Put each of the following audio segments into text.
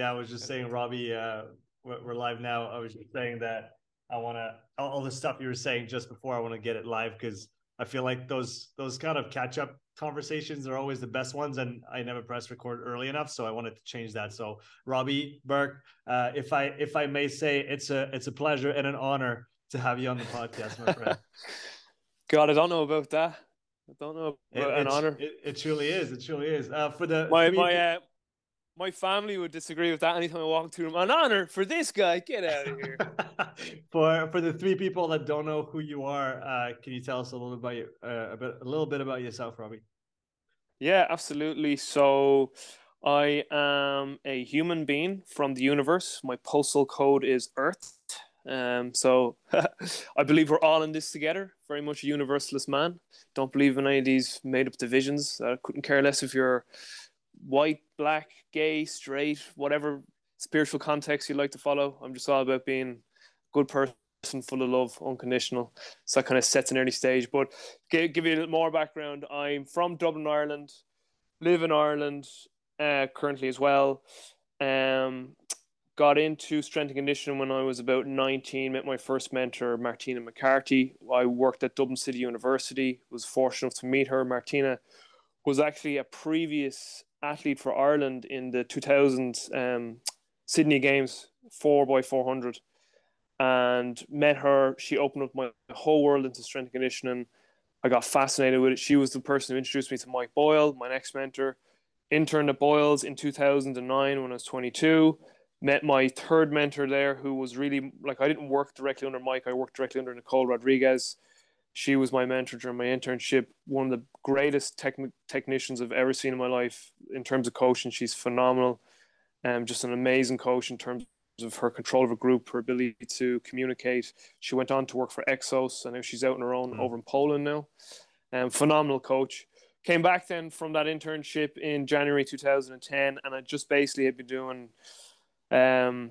Yeah, I was just saying, Robbie, uh, we're live now. I was just saying that I want to all the stuff you were saying just before. I want to get it live because I feel like those those kind of catch up conversations are always the best ones, and I never press record early enough, so I wanted to change that. So, Robbie Burke, uh, if I if I may say, it's a it's a pleasure and an honor to have you on the podcast, my friend. God, I don't know about that. I don't know about it, an honor. It, it, truly is. It truly is. Uh, for the my my uh, my family would disagree with that anytime I walk through them. An honor for this guy. Get out of here. for for the three people that don't know who you are, uh, can you tell us a little about you, uh, a bit, a little bit about yourself, Robbie? Yeah, absolutely. So, I am a human being from the universe. My postal code is Earth. Um, so I believe we're all in this together. Very much a universalist man. Don't believe in any of these made up divisions. I couldn't care less if you're white, black, gay, straight, whatever spiritual context you like to follow. I'm just all about being a good person, full of love, unconditional. So that kind of sets an early stage. But give, give you a little more background. I'm from Dublin, Ireland, live in Ireland uh, currently as well. Um, got into strength and conditioning when I was about 19, met my first mentor, Martina McCarthy. I worked at Dublin City University, was fortunate to meet her. Martina was actually a previous athlete for Ireland in the 2000 um, Sydney Games, 4 by 400 and met her. She opened up my whole world into strength and conditioning. I got fascinated with it. She was the person who introduced me to Mike Boyle, my next mentor. Interned at Boyles in 2009 when I was 22. Met my third mentor there, who was really like I didn't work directly under Mike. I worked directly under Nicole Rodriguez. She was my mentor during my internship. One of the greatest techn- technicians I've ever seen in my life in terms of coaching. She's phenomenal. Um, just an amazing coach in terms of her control of a group, her ability to communicate. She went on to work for Exos, and now she's out on her own mm. over in Poland now. Um, phenomenal coach. Came back then from that internship in January 2010, and I just basically had been doing um,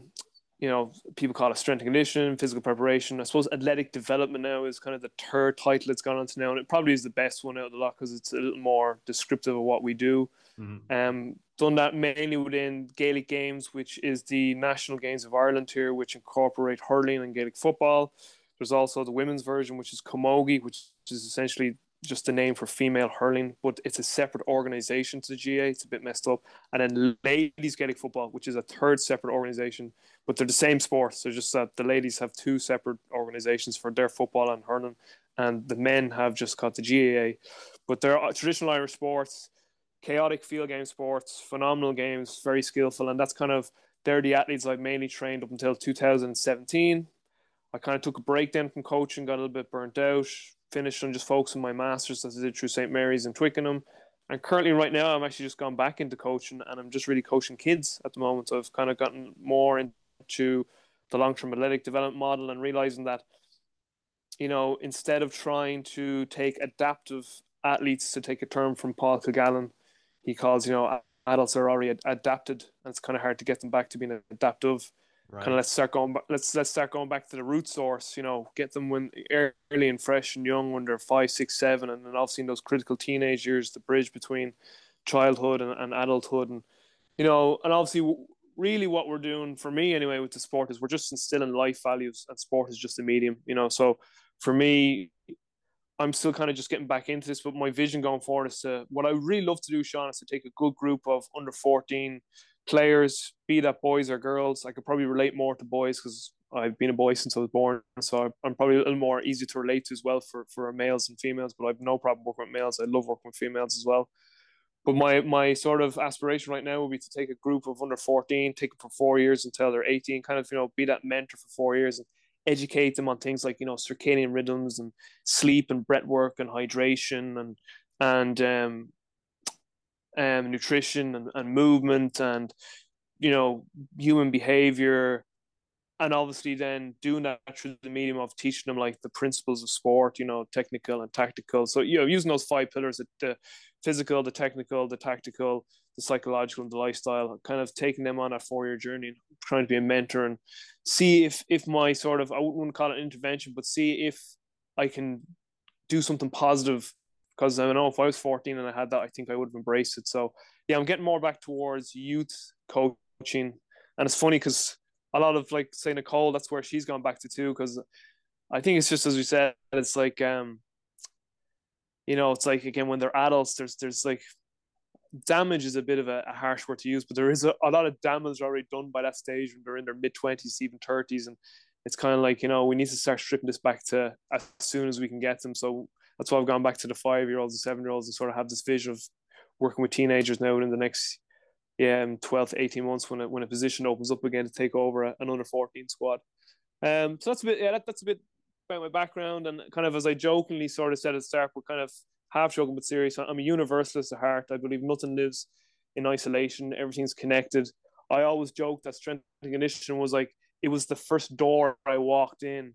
you know, people call it strength and conditioning, physical preparation. I suppose athletic development now is kind of the third title it's gone on to now, and it probably is the best one out of the lot because it's a little more descriptive of what we do. Mm-hmm. Um, done that mainly within Gaelic Games, which is the national games of Ireland here, which incorporate hurling and Gaelic football. There's also the women's version, which is Camogie, which is essentially just the name for female hurling, but it's a separate organization to the GA. It's a bit messed up. And then ladies Gaelic football, which is a third separate organization, but they're the same sport. So just that the ladies have two separate organizations for their football and hurling, and the men have just got the GAA. But they're uh, traditional Irish sports, chaotic field game sports, phenomenal games, very skillful, and that's kind of they're the athletes I've mainly trained up until 2017. I kind of took a break then from coaching, got a little bit burnt out, finished on just focusing my masters as I did through St Mary's in Twickenham. And currently, right now, I'm actually just gone back into coaching, and I'm just really coaching kids at the moment. So I've kind of gotten more into the long-term athletic development model and realizing that, you know, instead of trying to take adaptive athletes, to take a term from Paul Kilgallen, he calls, you know, adults are already adapted, and it's kind of hard to get them back to being adaptive. Right. Kind of let's start going back. Let's let's start going back to the root source. You know, get them when early and fresh and young when they're five, six, seven, and then obviously in those critical teenage years, the bridge between childhood and, and adulthood, and you know, and obviously, really, what we're doing for me anyway with the sport is we're just instilling life values, and sport is just a medium. You know, so for me, I'm still kind of just getting back into this, but my vision going forward is to what I really love to do, Sean, is to take a good group of under 14 players, be that boys or girls. I could probably relate more to boys because I've been a boy since I was born, so I'm probably a little more easy to relate to as well for for males and females. But I've no problem working with males. I love working with females as well. But my my sort of aspiration right now would be to take a group of under 14, take it for four years until they're 18, kind of you know be that mentor for four years and educate them on things like you know circadian rhythms and sleep and breath work and hydration and and um, um, nutrition and, and movement and you know human behavior. And obviously then doing that through the medium of teaching them like the principles of sport you know technical and tactical. So you know using those five pillars the physical the technical the tactical the psychological and the lifestyle kind of taking them on a four-year journey trying to be a mentor and see if if my sort of i wouldn't call it intervention but see if i can do something positive because I don't know if I was 14 and I had that, I think I would have embraced it. So yeah, I'm getting more back towards youth coaching and it's funny because a lot of like say Nicole, that's where she's gone back to too. Because I think it's just as we said, it's like um, you know, it's like again when they're adults, there's there's like damage is a bit of a, a harsh word to use, but there is a, a lot of damage already done by that stage when they're in their mid twenties, even thirties, and it's kind of like you know we need to start stripping this back to as soon as we can get them. So that's why I've gone back to the five year olds and seven year olds and sort of have this vision of working with teenagers now in the next yeah, um, 12 to 18 months when a, when a position opens up again to take over an under 14 squad. Um, so that's a bit, yeah, that, that's a bit about my background. And kind of as I jokingly sort of said at the start, we're kind of half joking but serious. I'm a universalist at heart. I believe nothing lives in isolation, everything's connected. I always joke that strength and conditioning was like, it was the first door I walked in,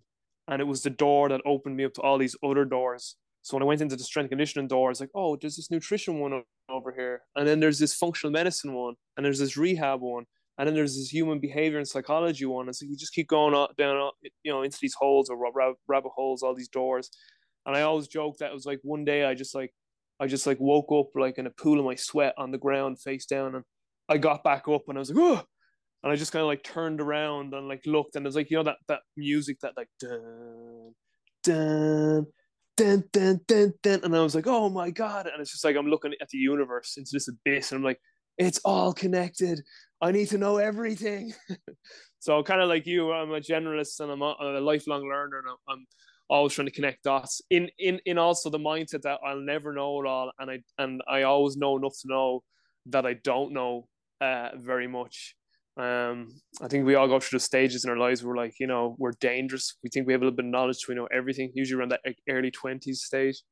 and it was the door that opened me up to all these other doors. So when I went into the strength conditioning door, I was like, oh, there's this nutrition one over here, and then there's this functional medicine one, and there's this rehab one, and then there's this human behavior and psychology one. And so you just keep going down, you know, into these holes or rabbit holes, all these doors. And I always joke that it was like one day I just like, I just like woke up like in a pool of my sweat on the ground, face down, and I got back up and I was like, oh, and I just kind of like turned around and like looked, and it was like you know that that music that like dun dun dun, dun, dun, dun. And I was like, oh my God. And it's just like, I'm looking at the universe into this abyss. And I'm like, it's all connected. I need to know everything. so kind of like you, I'm a generalist and I'm a, lifelong learner. And I'm, always trying to connect dots in, in, in also the mindset that I'll never know it all. And I, and I always know enough to know that I don't know uh, very much. Um, I think we all go through the stages in our lives where, like, you know, we're dangerous. We think we have a little bit of knowledge, we know everything. Usually around that early twenties stage,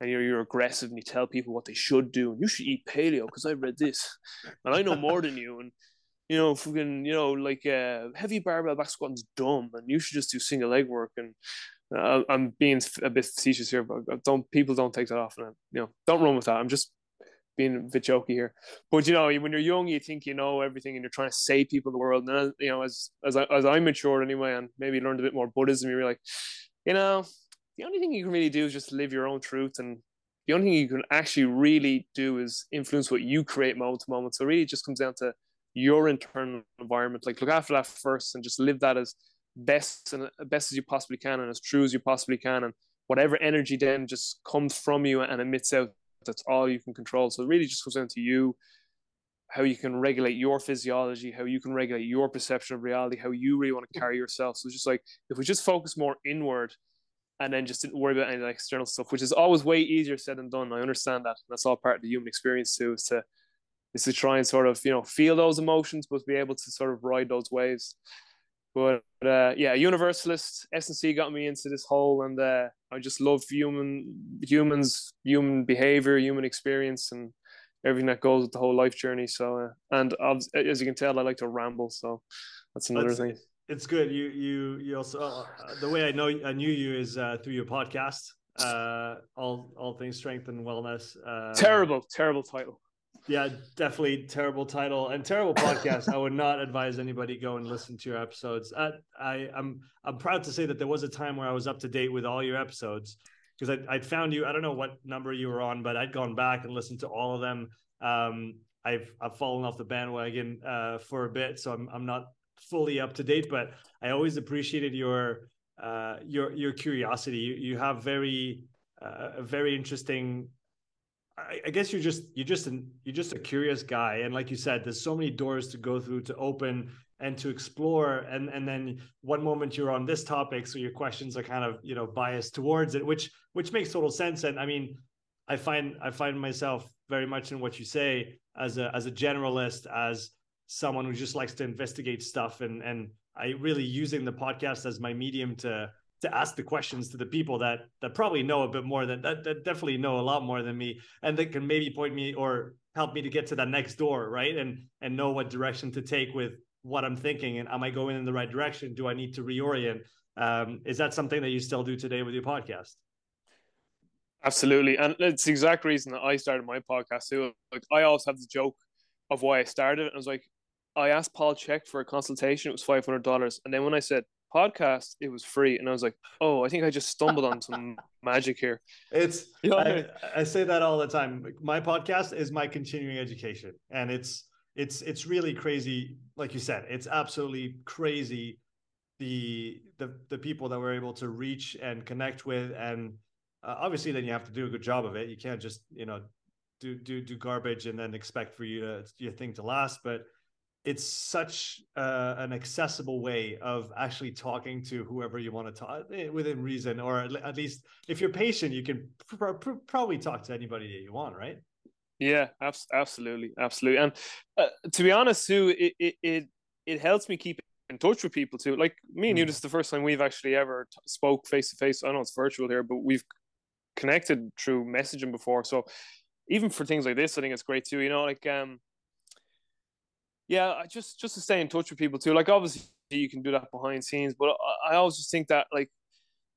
and you're you're aggressive and you tell people what they should do. And you should eat paleo because I read this, and I know more than you. And you know, fucking, you know, like uh, heavy barbell back squatting's dumb, and you should just do single leg work. And uh, I'm being a bit facetious here, but don't people don't take that off, and you know, don't run with that. I'm just being a bit jokey here. But you know, when you're young, you think you know everything, and you're trying to save people the world. And you know, as as I as I matured anyway, and maybe learned a bit more Buddhism, you're like, you know, the only thing you can really do is just live your own truth, and the only thing you can actually really do is influence what you create moment to moment. So really, it just comes down to your internal environment. Like look after that first, and just live that as best and best as you possibly can, and as true as you possibly can, and whatever energy then just comes from you and emits out that's all you can control. So it really just comes down to you, how you can regulate your physiology, how you can regulate your perception of reality, how you really want to carry yourself. So it's just like if we just focus more inward and then just didn't worry about any external stuff, which is always way easier said than done. I understand that. That's all part of the human experience too, is to is to try and sort of, you know, feel those emotions, but be able to sort of ride those waves. But uh, yeah, universalist S&C got me into this whole, and uh, I just love human humans, human behavior, human experience, and everything that goes with the whole life journey. So, uh, and as you can tell, I like to ramble, so that's another that's, thing. It's good. You you you also uh, the way I know I knew you is uh, through your podcast, uh, all all things strength and wellness. Uh, terrible, terrible title yeah, definitely terrible title and terrible podcast. I would not advise anybody go and listen to your episodes. I, I I'm I'm proud to say that there was a time where I was up to date with all your episodes because I I'd found you. I don't know what number you were on, but I'd gone back and listened to all of them. Um, I've I've fallen off the bandwagon uh, for a bit, so I'm I'm not fully up to date. But I always appreciated your uh, your your curiosity. You you have very uh, very interesting I, I guess you're just you're just an you're just a curious guy, and like you said, there's so many doors to go through to open and to explore. And and then one moment you're on this topic so your questions are kind of you know biased towards it which which makes total sense. And i mean i find i find myself very much in what you say as a as a generalist as someone who just likes to investigate stuff. And and i really using the podcast as my medium to to ask the questions to the people that that probably know a bit more than that, that definitely know a lot more than me and that can maybe point me or help me to get to that next door right? And and know what direction to take with what i'm thinking and am i going in the right direction? Do i need to reorient? Um, is that something that you still do today with your podcast? Absolutely. And it's the exact reason that i started my podcast too. Like i always have the joke of why i started i was like i asked Paul Chek for a consultation. It was $500 and then when i said podcast, it was free, and I was like, "Oh, I think I just stumbled on some magic here." It's you know, I, I, say that all the time. My podcast is my continuing education, and it's it's it's really crazy. Like you said, it's absolutely crazy the the the people that we're able to reach and connect with and uh, obviously then you have to do a good job of it you can't just you know do do do garbage and then expect for you to your thing to last but it's such uh, an accessible way of actually talking to whoever you want to talk eh, within reason or at least if you're patient you can pr- pr- probably talk to anybody that you want right yeah absolutely absolutely and uh, to be honest too it, it it it helps me keep in touch with people too like me and you mm. this is the first time we've actually ever t- spoke face to face i know it's virtual here but we've connected through messaging before so even for things like this i think it's great too you know like um yeah, just just to stay in touch with people too. Like obviously you can do that behind scenes, but I, I always just think that like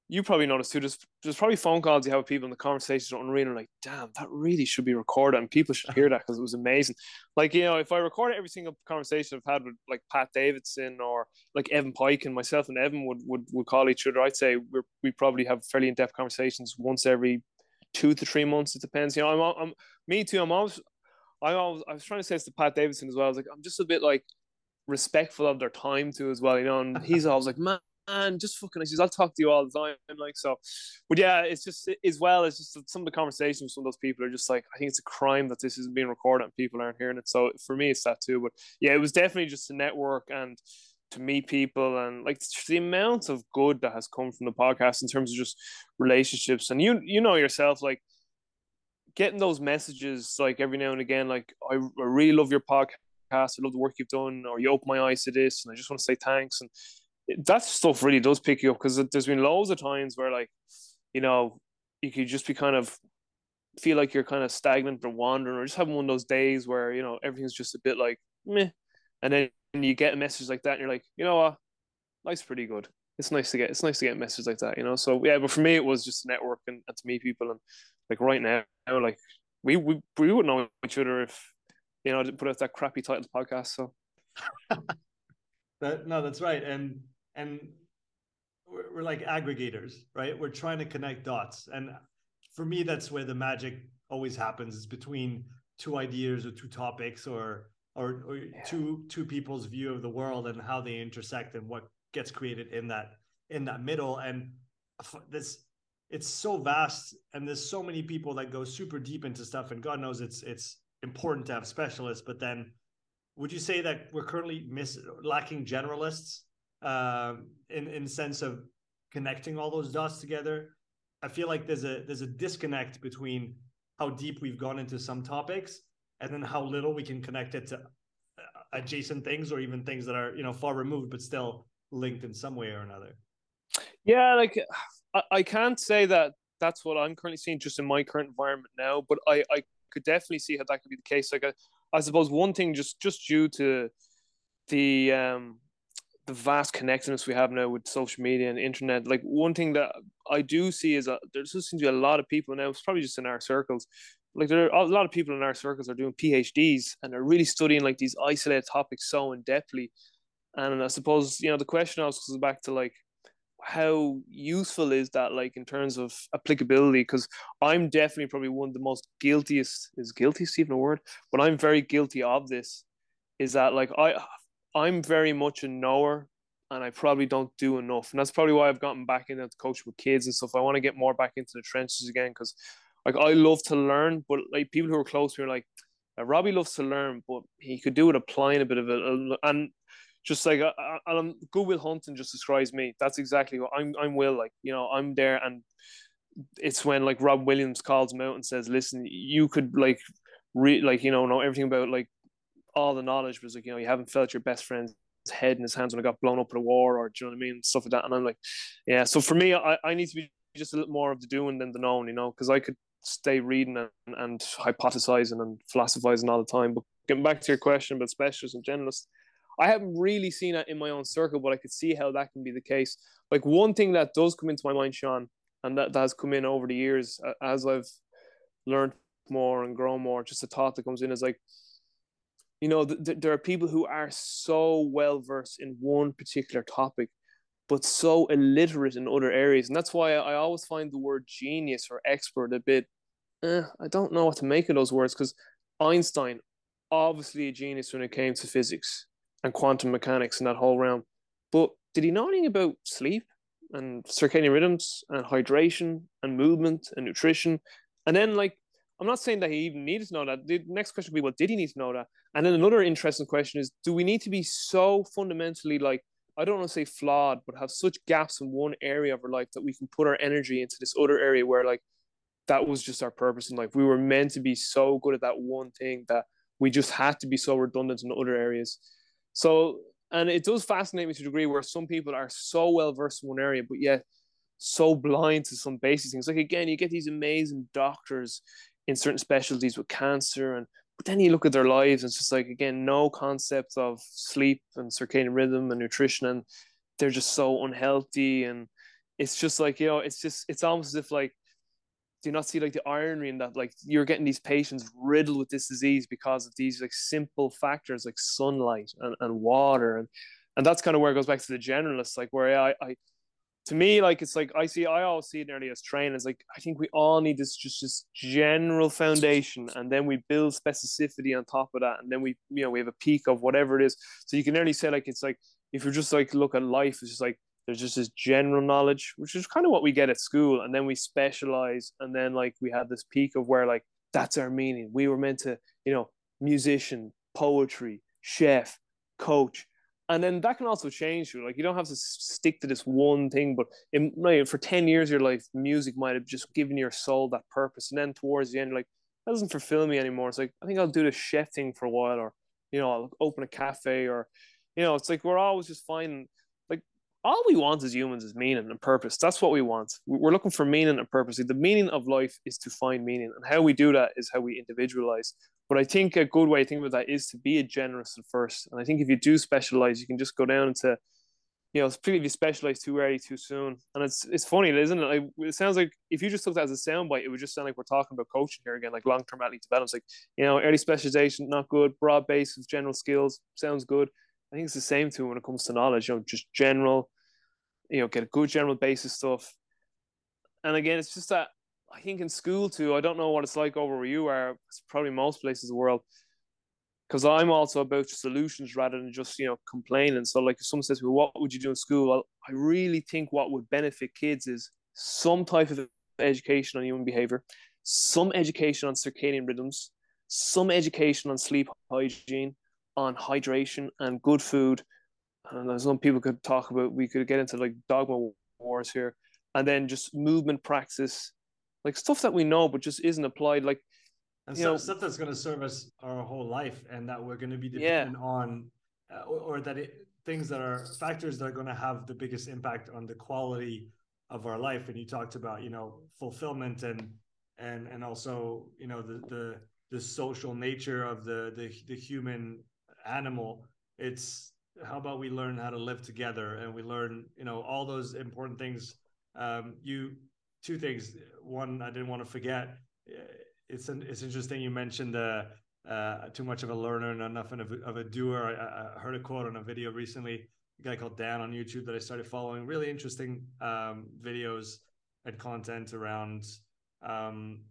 you probably noticed too. There's there's probably phone calls you have with people in the conversation on reading like, damn, that really should be recorded, and people should hear that because it was amazing. Like you know, if I recorded every single conversation I've had with like Pat Davidson or like Evan Pike and myself and Evan would would, would call each other, I'd say we we probably have fairly in depth conversations once every two to three months. It depends. You know, I'm, I'm me too. I'm always I always I was trying to say this to Pat Davidson as well. I was like, I'm just a bit like respectful of their time too as well, you know. And he's always like, man, man, just fucking. Says, I'll talk to you all the time, like so. But yeah, it's just as well. It's just some of the conversations with some of those people are just like, I think it's a crime that this isn't being recorded and people aren't hearing it. So for me, it's that too. But yeah, it was definitely just a network and to meet people and like the amount of good that has come from the podcast in terms of just relationships and you you know yourself like getting those messages like every now and again, like I, I really love your podcast. I love the work you've done, or you open my eyes to this, and I just want to say thanks. And that stuff really does pick you up because there's been loads of times where like, you know, you could just be kind of feel like you're kind of stagnant or wandering, or just having one of those days where you know everything's just a bit like meh, and then you get a message like that, and you're like, you know what, life's pretty good. It's nice to get it's nice to get messages like that, you know. So yeah, but for me, it was just network and, and to meet people, and like right now, like we we we wouldn't know each other if you know didn't put out that crappy title podcast. So that no, that's right, and and we're, we're like aggregators, right? We're trying to connect dots, and for me, that's where the magic always happens. It's between two ideas or two topics or or, or yeah. two two people's view of the world and how they intersect and what gets created in that in that middle and this it's so vast and there's so many people that go super deep into stuff and god knows it's it's important to have specialists but then would you say that we're currently miss lacking generalists um, in in sense of connecting all those dots together? I feel like there's a there's a disconnect between how deep we've gone into some topics and then how little we can connect it to uh, adjacent things or even things that are you know far removed but still linked in some way or another. Yeah like I, I can't say that that's what I'm currently seeing just in my current environment now, but I, I could definitely see how that could be the case. Like I, I suppose one thing just just due to the um the vast connectedness we have now with social media and internet, like one thing that I do see is that there just seems to be a lot of people now, it's probably just in our circles. Like there are a lot of people in our circles are doing PhDs and they're really studying like these isolated topics so in depthly. And I suppose, you know, the question also goes back to like how useful is that like in terms of applicability? Because i'm definitely probably one of the most guiltiest is guiltiest even a word? But i'm very guilty of this is that like i i'm very much a knower and i probably don't do enough. And that's probably why i've gotten back into coaching with kids and stuff. I want to get more back into the trenches again because like i love to learn but like people who are close to me are like Robbie loves to learn, but he could do it applying a bit of it. And just like uh, uh, um, Good Will Hunting just describes me. That's exactly what I'm. I'm Will. Like you know, I'm there, and it's when like Robin Williams calls him out and says, "Listen, you could like, read like you know know everything about like all the knowledge, but like you know you haven't felt your best friend's head in his hands when it got blown up in a war, or do you know what I mean, stuff like that." And I'm like, yeah. So for me, I, I need to be just a little more of the doing than the knowing, you know, because I could stay reading and, and hypothesizing and philosophizing all the time. But getting back to your question about specialists and generalists, I haven't really seen it in my own circle, but I could see how that can be the case. Like one thing that does come into my mind, Sean, and that, that has come in over the years as I've learned more and grown more, just a thought that comes in is like, you know, th- th- there are people who are so well versed in one particular topic, but so illiterate in other areas. And that's why I always find the word genius or expert a bit, eh, I don't know what to make of those words because Einstein, obviously a genius when it came to physics and quantum mechanics and that whole realm. But did he know anything about sleep and circadian rhythms and hydration and movement and nutrition? And then, like, I'm not saying that he even needed to know that. The next question would be, well, did he need to know that? And then another interesting question is, do we need to be so fundamentally like, I don't want to say flawed, but have such gaps in one area of our life that we can put our energy into this other area where like that was just our purpose in life. We were meant to be so good at that one thing that we just had to be so redundant in other areas. So, and it does fascinate me to a degree where some people are so well versed in one area, but yet so blind to some basic things. Like again, you get these amazing doctors in certain specialties with cancer, and but then you look at their lives, and it's just like again, no concept of sleep and circadian rhythm and nutrition, and they're just so unhealthy, and it's just like you know, it's just it's almost as if like do you not see like the irony in that like you're getting these patients riddled with this disease because of these like simple factors like sunlight and, and water. And and that's kind of where it goes back to the generalists like where I, I to me like it's like I see I always see it nearly as trainers like I think we all need this just just general foundation and then we build specificity on top of that and then we you know we have a peak of whatever it is. So you can nearly say like it's like if you're just like look at life it's just like there's just this general knowledge, which is kind of what we get at school. And then we specialize. And then like we have this peak of where like that's our meaning. We were meant to, you know, musician, poetry, chef, coach. And then that can also change you. Like you don't have to stick to this one thing, but in, like, for 10 years your life, music might have just given your soul that purpose. And then towards the end, like, that doesn't fulfill me anymore. It's like, I think I'll do the chef thing for a while, or, you know, I'll open a cafe, or, you know, it's like we're always just finding all we want as humans is meaning and purpose. That's what we want. We're looking for meaning and purpose. The meaning of life is to find meaning, and how we do that is how we individualize. But I think a good way to think about that is to be a generous at first. And I think if you do specialize, you can just go down into, you know, particularly if you specialize too early, too soon. And it's it's funny, isn't it? Like, it sounds like if you just took that as a soundbite, it would just sound like we're talking about coaching here again, like long term athlete development. It's like, you know, early specialization, not good. Broad base of general skills sounds good. I think it's the same too when it comes to knowledge. You know, just general you know, get a good general basis stuff. And again, it's just that I think in school too, I don't know what it's like over where you are. It's probably most places in the world. Because I'm also about solutions rather than just, you know, complaining. So like if someone says well, what would you do in school? Well, I really think what would benefit kids is some type of education on human behavior, some education on circadian rhythms, some education on sleep hygiene, on hydration and good food, and there's some people could talk about we could get into like dogma wars here. And then just movement practice like stuff that we know but just isn't applied like and you so, know, stuff that's going to serve us our whole life and that we're going to be dependent yeah. on uh, or, or, that it, things that are factors that are going to have the biggest impact on the quality of our life. And you talked about you know fulfillment and and and also you know the the the social nature of the the, the human animal it's how about we learn how to live together and we learn you know all those important things. Um, you two things. One i didn't want to forget. It's an, it's interesting you mentioned uh, uh, too much of a learner and enough of a, of a doer. I, I, heard a quote on a video recently a guy called dan on youtube that i started following. Really interesting um, videos and content around um,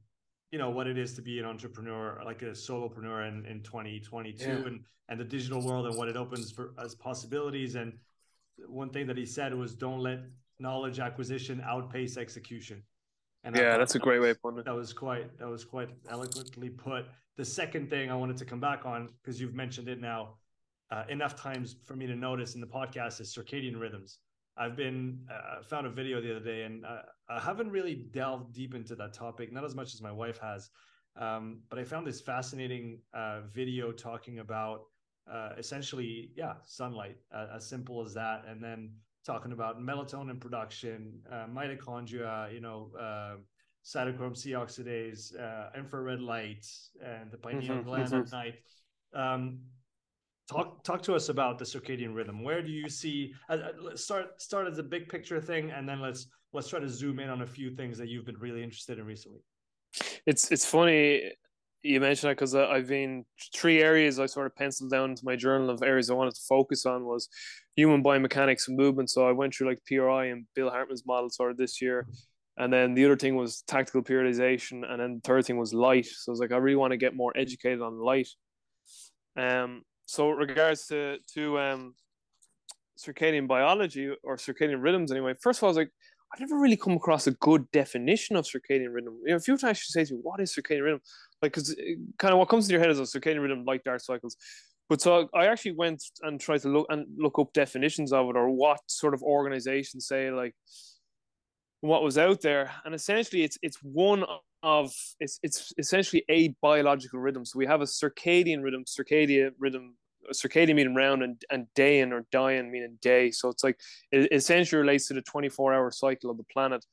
you know what it is to be an entrepreneur like a solopreneur in, in 2022 yeah. and and the digital world and what it opens for as possibilities. And one thing that he said was don't let knowledge acquisition outpace execution. And yeah that's a great way of putting it. that was quite that was quite eloquently put. The second thing i wanted to come back on because you've mentioned it now uh, enough times for me to notice in the podcast is circadian rhythms I've been uh, found a video the other day, and uh, I haven't really delved deep into that topic, not as much as my wife has. Um, but I found this fascinating uh, video talking about uh, essentially, yeah, sunlight, uh, as simple as that, and then talking about melatonin production, uh, mitochondria, you know, cytochrome C oxidase, infrared light, and the pineal mm-hmm, gland mm-hmm. at night. Um, talk talk to us about the circadian rhythm. Where do you see uh, uh, start start as a big picture thing and then let's let's try to zoom in on a few things that you've been really interested in recently. It's it's funny you mentioned that because i've been three areas i sort of penciled down into my journal of areas i wanted to focus on was human biomechanics and movement. So i went through like pri and bill hartman's model sort of this year. And then the other thing was tactical periodization and then the third thing was light. So i was like i really want to get more educated on light. Um, so regards to to um, circadian biology or circadian rhythms, anyway. First of all, I was like, I've never really come across a good definition of circadian rhythm. You know, if you actually say to me, what is circadian rhythm? Like, because uh, kind of what comes to your head is a circadian rhythm, like dark cycles. But so I actually went and tried to look and look up definitions of it or what sort of organizations say like what was out there. And essentially it's it's one of it's it's essentially a biological rhythm. So we have a circadian rhythm, circadian rhythm, circadian meaning round and, and dayan or dian meaning day. So it's like it essentially relates to the 24 hour cycle of the planet.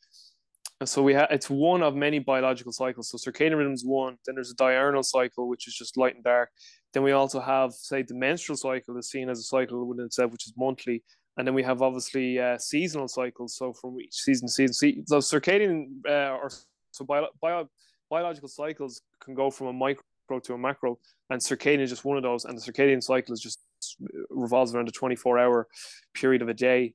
And so we have it's one of many biological cycles. So circadian rhythm is one. Then there's a diurnal cycle, which is just light and dark. Then we also have, say, the menstrual cycle is seen as a cycle within itself, which is monthly. And then we have obviously uh, seasonal cycles. So from each season to season, so circadian uh, or so bio, bio, biological cycles can go from a micro to a macro, and circadian is just one of those. And the circadian cycle is just revolves around a 24 hour period of a day.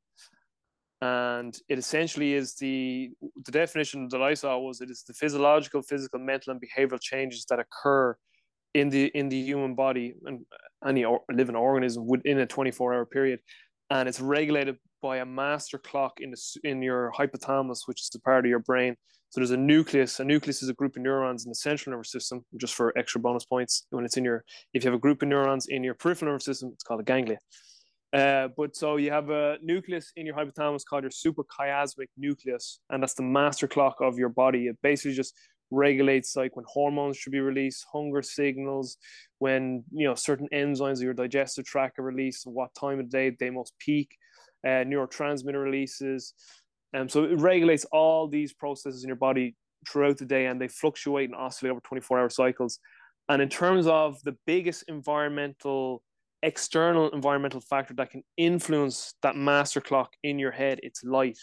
And it essentially is the the definition that I saw was it is the physiological, physical, mental, and behavioral changes that occur in the in the human body and any living organism within a 24 hour period and it's regulated by a master clock in the, in your hypothalamus which is the part of your brain. So there's a nucleus a nucleus is a group of neurons in the central nervous system just for extra bonus points. When it's in your if you have a group of neurons in your peripheral nervous system it's called a ganglia. Uh, but so you have a nucleus in your hypothalamus called your suprachiasmatic nucleus, and that's the master clock of your body. It basically just regulates like when hormones should be released, hunger signals, when you know certain enzymes of your digestive tract are released, what time of day they must peak, uh, neurotransmitter releases. And um, so it regulates all these processes in your body throughout the day and they fluctuate and oscillate over 24 hour cycles. And in terms of the biggest environmental, external environmental factor that can influence that master clock in your head, it's light.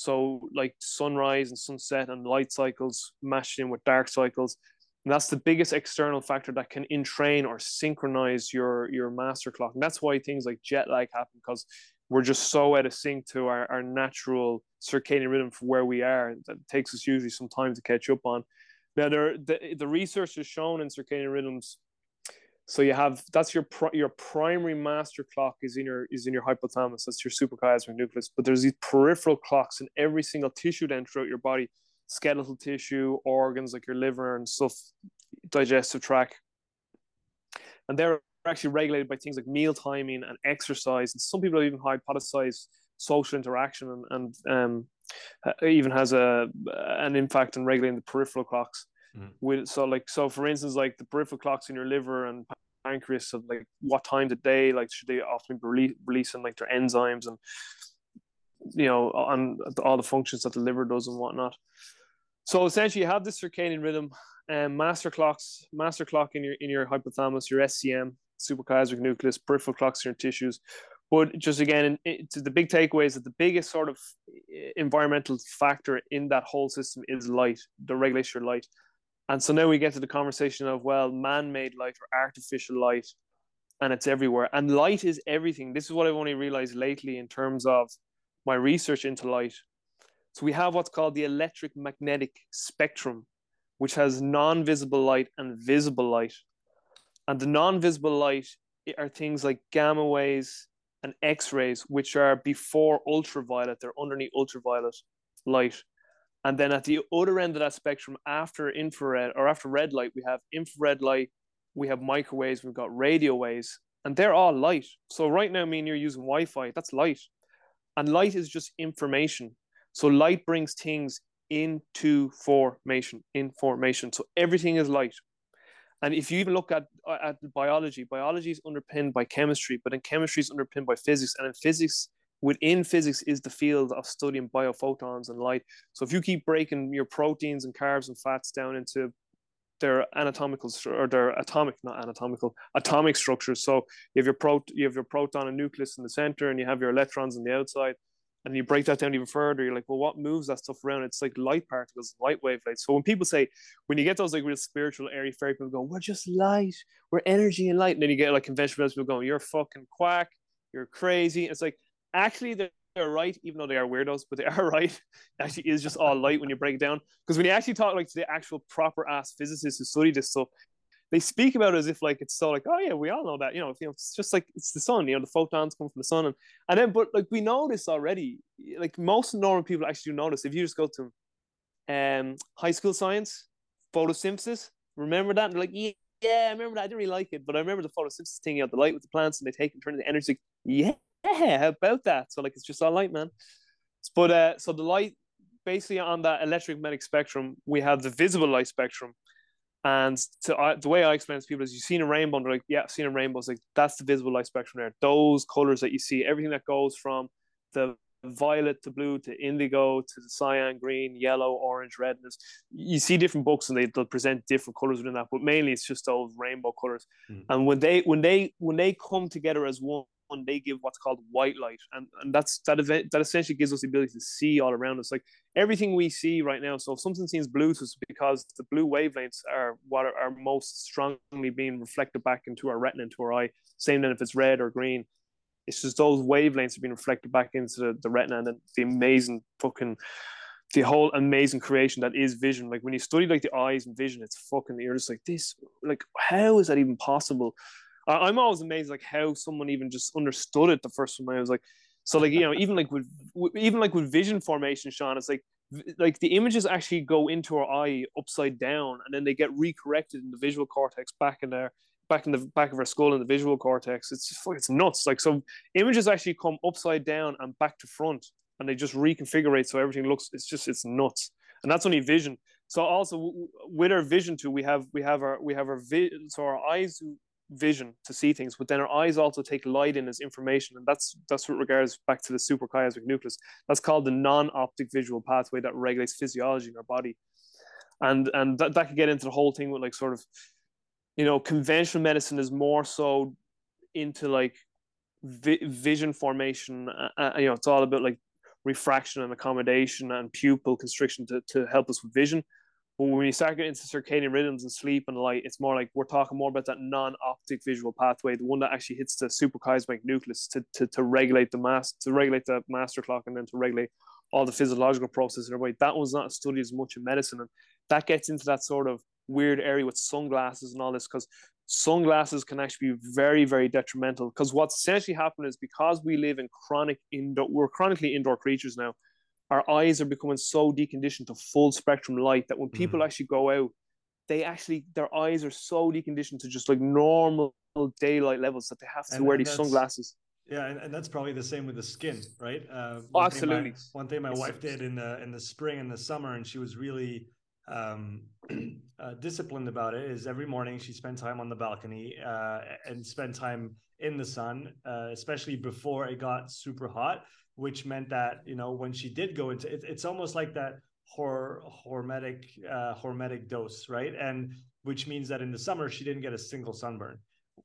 So like sunrise and sunset and light cycles matched in with dark cycles. And that's the biggest external factor that can entrain or synchronize your your master clock. And that's why things like jet lag happen because we're just so out of sync to our, our natural circadian rhythm for where we are that takes us usually some time to catch up on. Now, there, the, the research has shown in circadian rhythms so you have that's your your primary master clock is in your is in your hypothalamus. That's your suprachiasmatic nucleus. But there's these peripheral clocks in every single tissue then throughout your body, skeletal tissue, organs like your liver and stuff, digestive tract, and they're actually regulated by things like meal timing and exercise. And some people have even hypothesized social interaction and, and um, even has a an impact on regulating the peripheral clocks. Mm. With so like so for instance like the peripheral clocks in your liver and pancreas of like what time of day like should they often be rele- releasing like their enzymes and you know on all the functions that the liver does and whatnot. So essentially, you have this circadian rhythm and um, master clocks, master clock in your in your hypothalamus, your SCN, suprachiasmatic nucleus, peripheral clocks in your tissues. But just again, it, the big takeaway is that the biggest sort of environmental factor in that whole system is light, the regulation of light. And so now we get to the conversation of, well, man made light or artificial light, and it's everywhere. And light is everything. This is what I've only realized lately in terms of my research into light. So we have what's called the electric magnetic spectrum, which has non visible light and visible light. And the non visible light are things like gamma waves and X rays, which are before ultraviolet, they're underneath ultraviolet light. And then at the other end of that spectrum, after infrared or after red light, we have infrared light, we have microwaves, we've got radio waves, and they're all light. So right now, me and you're using Wi-Fi, that's light. And light is just information. So light brings things into formation, information. So everything is light. And if you even look at at biology, biology is underpinned by chemistry, but in chemistry is underpinned by physics, and in physics within physics is the field of studying biophotons and light. So if you keep breaking your proteins and carbs and fats down into their anatomical or their atomic, not anatomical, atomic structures. So you have your pro, you have your proton and nucleus in the center, and you have your electrons on the outside. And you break that down even further, you're like, well, what moves that stuff around? It's like light particles, light wavelengths. So when people say, when you get those like real spiritual, airy fairy people go, we're just light, we're energy and light. And then you get like conventional people going, you're fucking quack, you're crazy. It's like, actually they're, they're right, even though they are weirdos, but they are right. It actually is just all light when you break it down. Because when you actually talk like to the actual proper ass physicists who study this stuff, they speak about it as if like it's so like oh yeah we all know that you know, you know it's just like it's the sun you know the photons come from the sun and and then but like we know this already like most normal people actually do notice if you just go to um high school science photosynthesis remember that and they're like yeah yeah, I remember that. I didn't really like it, but I remember the photosynthesis thing, out know, the light with the plants and they take and turn into energy. Like, yeah, how about that? So like it's just all light, man. But uh so the light basically on that electromagnetic spectrum, we have the visible light spectrum. And to uh, the way I explain it to people is you've seen a rainbow, and they're like, yeah, I've seen a rainbow. It's like that's the visible light spectrum there. Those colors that you see, everything that goes from the violet to blue to indigo to the cyan, green, yellow, orange, red. And you see different books and they, they'll present different colors within that, but mainly it's just those rainbow colors. Mm. And when they when they when they come together as one, they give what's called white light, and and that's that event that essentially gives us the ability to see all around us, like everything we see right now. So if something seems blue us because the blue wavelengths are what are, are most strongly being reflected back into our retina, into our eye. Same then if it's red or green it's just those wavelengths are being reflected back into the, the retina and then the amazing fucking the whole amazing creation that is vision. Like when you study like the eyes and vision, it's fucking you're just like this. Like how is that even possible? I, am always amazed like how someone even just understood it the first time. I was like, so like you know even like with even like with vision formation, Sean, it's like like the images actually go into our eye upside down and then they get recorrected in the visual cortex back in there back in the back of our skull in the visual cortex. It's just, it's nuts. Like so, images actually come upside down and back to front, and they just reconfigure so everything looks. It's just it's nuts, and that's only vision. So also with our vision too, we have we have our we have our vi- so our eyes vision to see things, but then our eyes also take light in as information, and that's that's what regards back to the suprachiasmatic nucleus. That's called the non-optic visual pathway that regulates physiology in our body, and and that, that could get into the whole thing with like sort of you know conventional medicine is more so into like vi- vision formation uh, uh, you know it's all about like refraction and accommodation and pupil constriction to, to help us with vision but when you start getting into circadian rhythms and sleep and light it's more like we're talking more about that non-optic visual pathway the one that actually hits the suprachiasmatic nucleus to, to, to regulate the mass to regulate the master clock and then to regulate all the physiological processes in our body that was not studied as much in medicine and that gets into that sort of weird area with sunglasses and all this because sunglasses can actually be very very detrimental. Because what's essentially happened is because we live in chronic indoor we're chronically indoor creatures now our eyes are becoming so deconditioned to full spectrum light that when people mm. actually go out they actually their eyes are so deconditioned to just like normal daylight levels that they have to and, wear and these sunglasses yeah, and, and that's probably the same with the skin, right? Uh, oh, absolutely. Thing my, one thing my wife did in the in the spring and the summer, and she was really um, uh, disciplined about it is every morning she spent time on the balcony uh, and spent time in the sun, uh, especially before it got super hot, which meant that you know when she did go into it, it's almost like that hor- hormetic uh, hormetic dose, right? And which means that in the summer she didn't get a single sunburn.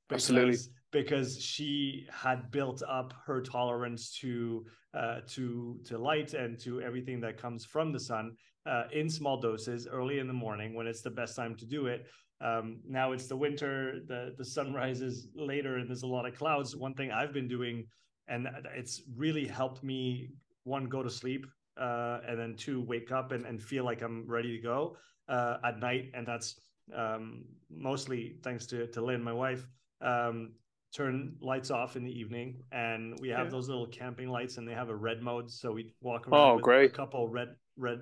Because, Absolutely. Because she had built up her tolerance to uh, to to light and to everything that comes from the sun, uh, in small doses early in the morning when it's the best time to do it. Um, now it's the winter, the the sun rises later, and there's a lot of clouds. One thing I've been doing, and it's really helped me one go to sleep, uh, and then two wake up and, and feel like I'm ready to go uh, at night, and that's um, mostly thanks to to Lynn, my wife. Um, turn lights off in the evening and we have yeah. those little camping lights and they have a red mode so we walk around oh, with great. a couple red red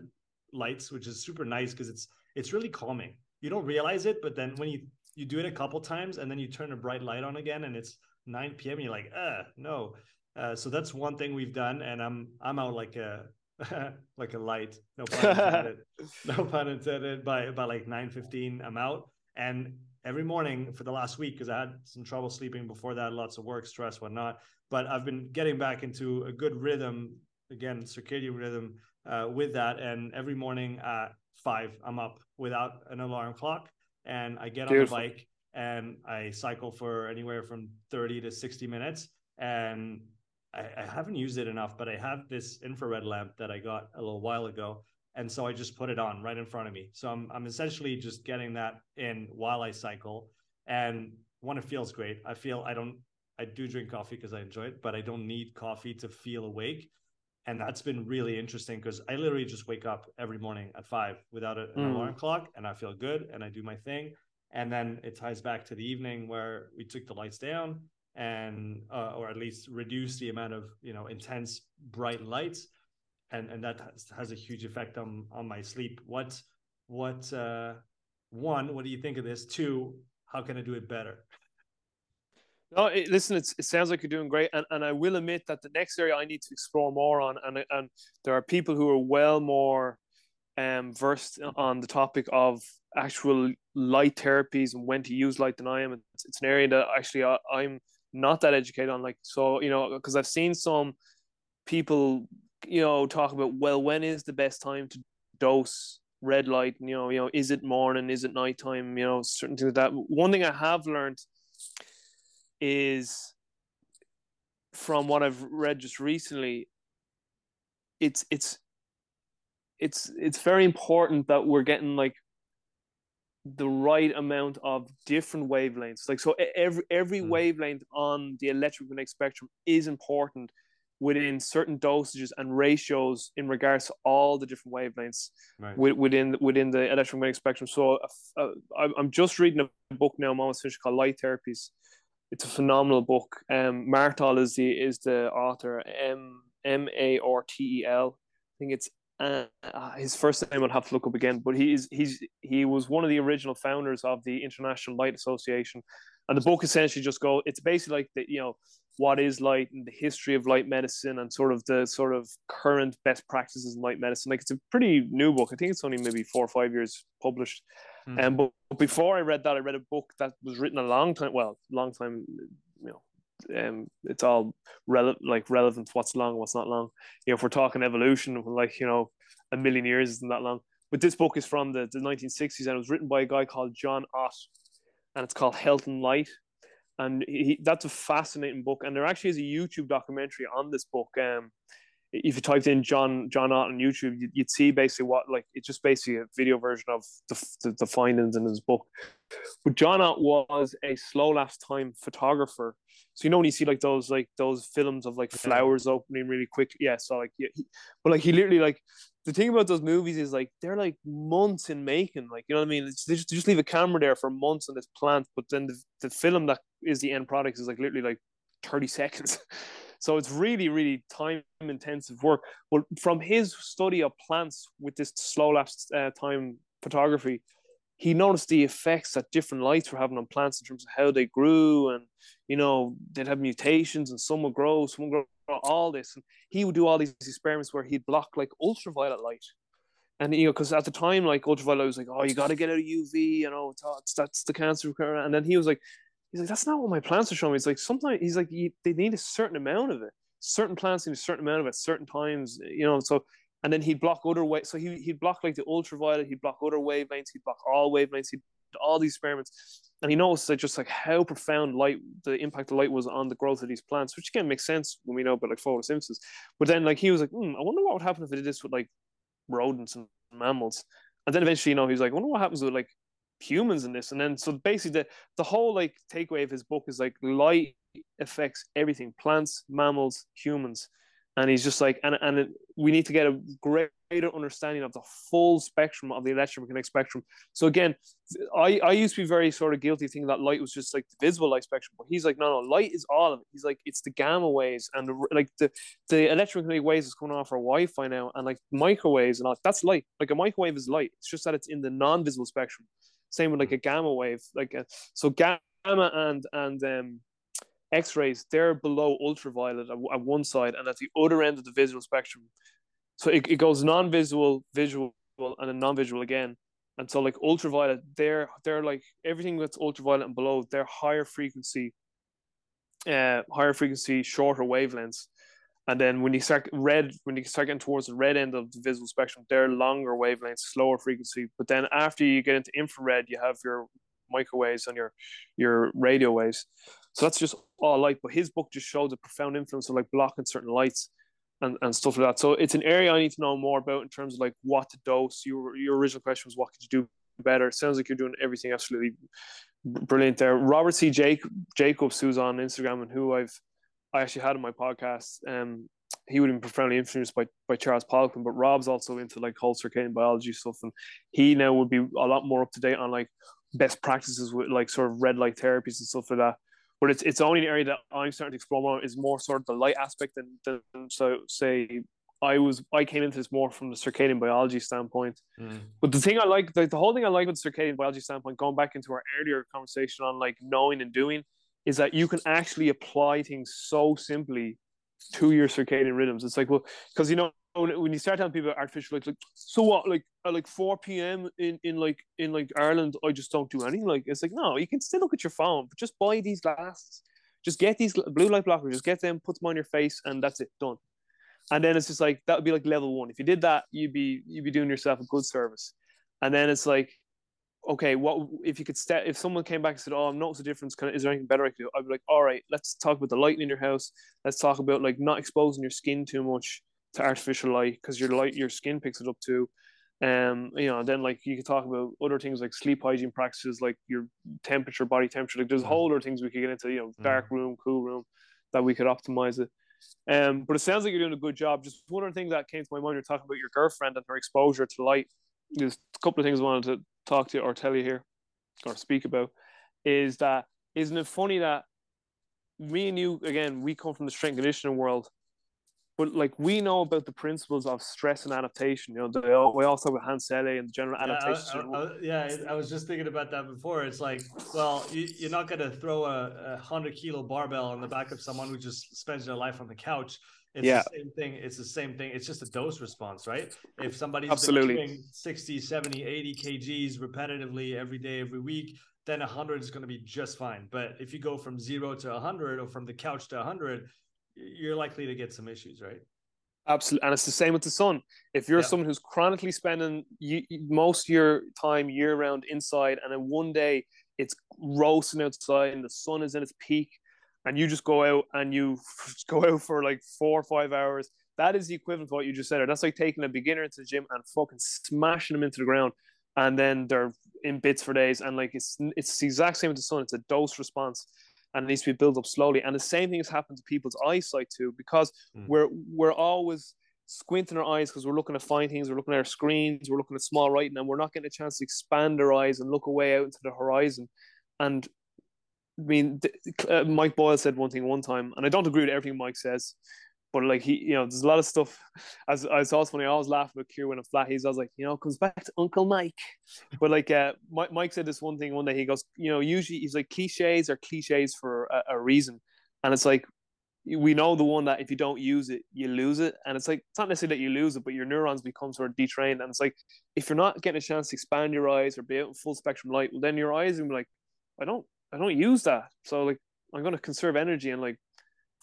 lights, which is super nice because it's it's really calming. You don't realize it, but then when you you do it a couple times and then you turn a bright light on again and it's 9 p.m. you're like, uh, no. Uh, so that's one thing we've done, and I'm I'm out like a like a light. No pun intended. no pun intended. By by like 9:15, I'm out, and every morning for the last week because I had some trouble sleeping before that, lots of work, stress, whatnot. But I've been getting back into a good rhythm again, circadian rhythm uh, with that. And every morning at five, I'm up without an alarm clock, and I get Beautiful. on the bike and I cycle for anywhere from 30 to 60 minutes. And I, I haven't used it enough, but I have this infrared lamp that I got a little while ago. And so I just put it on right in front of me. So I'm, I'm essentially just getting that in while I cycle. And one, it feels great. I feel I don't, I do drink coffee because I enjoy it, but I don't need coffee to feel awake and that's been really interesting because I literally just wake up every morning at five without an mm. alarm clock, and I feel good, and I do my thing, and then it ties back to the evening where we took the lights down and uh, or at least reduce the amount of you know intense bright lights. And and that has, has a huge effect on on my sleep. What what uh one what do you think of this? Two how can i do it better? No, it, listen, it sounds like you're doing great, and, and I will admit that the next area I need to explore more on, and and there are people who are well more um, versed on the topic of actual light therapies and when to use light than I am. It's, it's an area that actually I, I'm not that educated on. Like, so you know, because I've seen some people, you know, talk about well, when is the best time to dose red light? You know, you know, is it morning? Is it nighttime? You know, certain things like that. One thing I have learned is from what I've read just recently, it's it's it's it's very important that we're getting like the right amount of different wavelengths. Like so, every every mm. wavelength on the electromagnetic spectrum is important within certain dosages and ratios in regards to all the different wavelengths right. within within the electromagnetic spectrum. So uh, I'm just reading a book now, I'm almost finished, called Light Therapies. It's a phenomenal book. Um, Martel is the is the author. M M A R T E L. I think it's uh, his first name I'll have to look up again, but he's he's he was one of the original founders of the International Light Association, and the book essentially just go. It's basically like the you know what is light and the history of light medicine and sort of the sort of current best practices in light medicine. Like it's a pretty new book. I think it's only maybe four or five years published. And mm-hmm. um, but before I read that, I read a book that was written a long time. Well, long time, you know, um, it's all rele- like relevant. What's long, what's not long. You know, if we're talking evolution, like you know, a million years isn't that long. But this book is from the, the 1960s and it was written by a guy called John Ott, and it's called Health and Light. And he, that's a fascinating book. And there actually is a YouTube documentary on this book. Um, if you typed in John John Ott on YouTube, you'd, see basically what like it's just basically a video version of the, the, the findings in his book. But John Ott was a slow lapse time photographer. So you know when you see like those like those films of like flowers opening really quick, yeah. So like yeah, he, but like he literally like the thing about those movies is like they're like months in making. Like you know what I mean? It's, they, just, they just leave a camera there for months on this plant, but then the, the film that is the end product is like literally like thirty seconds. So it's really, really time intensive work. But from his study of plants with this slow lapse uh, time photography, he noticed the effects that different lights were having on plants in terms of how they grew and you know they'd have mutations and some would grow some would grow all this and he would do all these experiments where he'd block like ultraviolet light and you know because at the time like ultraviolet was like oh you got to get out of uv you know oh, that's the cancer and then he was like He's like, that's not what my plants are showing me. it's like, sometimes he's like, they need a certain amount of it. Certain plants need a certain amount of it, certain times, you know. So, and then he'd block other way. So he he'd block like the ultraviolet. He'd block other wavelengths. He'd block all wavelengths. He'd all these experiments, and he noticed that just like how profound light, the impact of light was on the growth of these plants, which again makes sense when we know about like photosynthesis. But then like he was like, hmm, I wonder what would happen if I did this with like rodents and mammals. And then eventually, you know, he was like, I wonder what happens with like humans in this. And then so basically the the whole like takeaway of his book is like light affects everything, plants, mammals, humans. And he's just like, and and it, we need to get a greater understanding of the full spectrum of the electromagnetic spectrum. So again, I I used to be very sort of guilty thinking that light was just like the visible light spectrum, but he's like, no, no, light is all of it. He's like, it's the gamma waves and the, like the the electromagnetic waves is coming off our Wi-Fi now, and like microwaves and all that's light. Like a microwave is light. It's just that it's in the non-visible spectrum. Same with like a gamma wave. Like a, so gamma and and um, X-rays they're below ultraviolet at, one side, and at the other end of the visual spectrum. So it, it goes non-visual, visual, and then non-visual again. And so like ultraviolet, they're they're like everything that's ultraviolet and below, they're higher frequency, uh, higher frequency, shorter wavelengths. And then when you start red, when you start getting towards the red end of the visual spectrum, they're longer wavelengths, slower frequency. But then after you get into infrared, you have your microwaves and your your radio waves. So that's just all light. But his book just showed the profound influence of like blocking certain lights and, and stuff like that. So it's an area I need to know more about in terms of like what to dose. Your your original question was what could you do better? It sounds like you're doing everything absolutely brilliant there. Robert C. Jake, Jacobs, who's on Instagram and who I've I actually had on my podcast. Um, he would have been profoundly influenced by, by Charles Poliquin, but Rob's also into like whole circadian biology stuff, and he now would be a lot more up to date on like best practices with like sort of red light therapies and stuff like that. But it's it's only an area that I'm starting to explore more is more sort of the light aspect than, than so say I was I came into this more from the circadian biology standpoint. Mm. But the thing I like, the, the whole thing I like with the circadian biology standpoint, going back into our earlier conversation on like knowing and doing, is that you can actually apply things so simply to your circadian rhythms. It's like, well, because you know, when you start telling people artificial like, like so what like at like 4 p.m in in like in like ireland i just don't do anything like it's like no you can still look at your phone but just buy these glasses just get these blue light blockers just get them put them on your face and that's it done and then it's just like that would be like level one if you did that you'd be you'd be doing yourself a good service and then it's like okay, what if you could step if someone came back and said, "Oh, I'm noticing a difference. Can, is there anything better I could do?" I'd be like, "All right, let's talk about the lighting in your house. Let's talk about like not exposing your skin too much to artificial light because your light your skin picks it up too." Um, you know, then like you could talk about other things like sleep hygiene practices, like your temperature, body temperature. Like there's a whole other things we could get into. You know, dark mm. room, cool room, that we could optimize it. Um, but it sounds like you're doing a good job. Just one other thing that came to my mind, you're talking about your girlfriend and her exposure to light. There's a couple of things I wanted to talk to you or tell you here or speak about is that isn't it funny that me and you again we come from the strength conditioning world but like we know about the principles of stress and adaptation you know the, we also have Hans Selye and the general yeah, adaptation I, I, I, yeah I was just thinking about that before it's like well you, are not going to throw a, a 100 kilo barbell on the back of someone who just spends their life on the couch it's yeah. the same thing. It's the same thing. It's just a dose response, right? If somebody's Absolutely. been doing 60, 70, 80 kgs repetitively every day, every week, then 100 is going to be just fine. But if you go from zero to 100 or from the couch to 100, you're likely to get some issues, right? Absolutely. And it's the same with the sun. If you're yeah. someone who's chronically spending most of your time year round inside, and then one day it's roasting outside and the sun is in its peak, and you just go out and you go out for like four or five hours, that is the equivalent to what you just said. That's like taking a beginner into the gym and fucking smashing them into the ground, and then they're in bits for days. And like it's it's the exact same with the sun. It's a dose response, and it needs to be built up slowly. And the same thing has happened to people's eyesight too, because mm. we're we're always squinting our eyes because we're looking to find things, we're looking at our screens, we're looking at small writing, and we're not getting a chance to expand our eyes and look away out into the horizon. And I mean, uh, Mike Boyle said one thing one time, and I don't agree with everything Mike says, but like he, you know, there's a lot of stuff. As I was funny, I always laugh with Q when a flat. He's always like, you know, comes back to Uncle Mike. But like, uh, Mike, Mike said this one thing one day. He goes, you know, usually he's like cliches are cliches for a, a reason, and it's like we know the one that if you don't use it, you lose it. And it's like, it's not necessarily that you lose it, but your neurons become sort of detrained. And it's like, if you're not getting a chance to expand your eyes or be out in full spectrum light, well, then your eyes are like, I don't I don't use that. So like I'm gonna conserve energy and like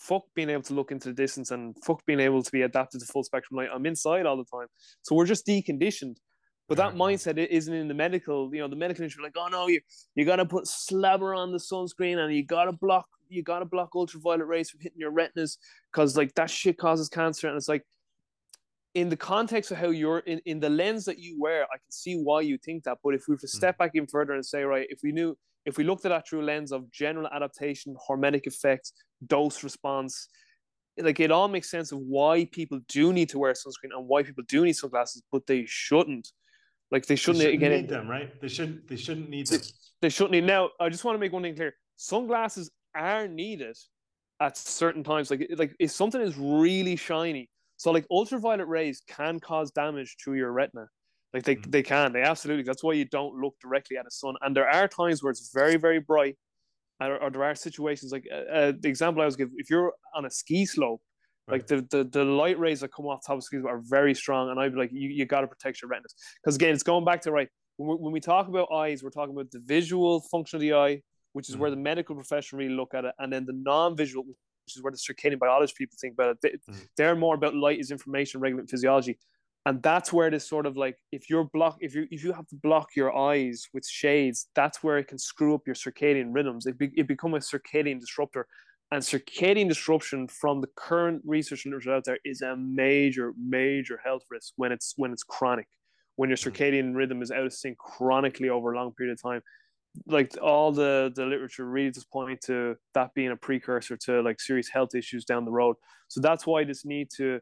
fuck being able to look into the distance and fuck being able to be adapted to full spectrum light. I'm inside all the time. So we're just deconditioned. But that mm-hmm. mindset isn't in the medical, you know, the medical industry like, oh no, you you gotta put slabber on the sunscreen and you gotta block you gotta block ultraviolet rays from hitting your retinas because like that shit causes cancer. And it's like in the context of how you're in, in the lens that you wear, I can see why you think that. But if we were to mm. step back even further and say, right, if we knew if we looked at that through a lens of general adaptation, hormetic effects, dose response, like it all makes sense of why people do need to wear sunscreen and why people do need sunglasses, but they shouldn't. Like they shouldn't, they shouldn't need them, right? They shouldn't. They shouldn't need them. They shouldn't need. Now, I just want to make one thing clear: sunglasses are needed at certain times. Like, like if something is really shiny, so like ultraviolet rays can cause damage to your retina. Like they, mm. they can, they absolutely. That's why you don't look directly at the sun. And there are times where it's very, very bright, or, or there are situations like uh, uh, the example I was give. If you're on a ski slope, like the, the the light rays that come off top of skis are very strong, and I'd be like, you, you got to protect your retinas because again, it's going back to right when we, when we talk about eyes, we're talking about the visual function of the eye, which is mm. where the medical profession really look at it, and then the non-visual, which is where the circadian biology people think about it. They, are mm. more about light is information, regulating physiology and that's where this sort of like if you're block if you if you have to block your eyes with shades that's where it can screw up your circadian rhythms. It, be, it become a circadian disruptor. And circadian disruption from the current research literature out there is a major major health risk when it's when it's chronic. When your mm. circadian rhythm is out of sync chronically over a long period of time like all the the literature really just point to that being a precursor to like serious health issues down the road. So that's why this need to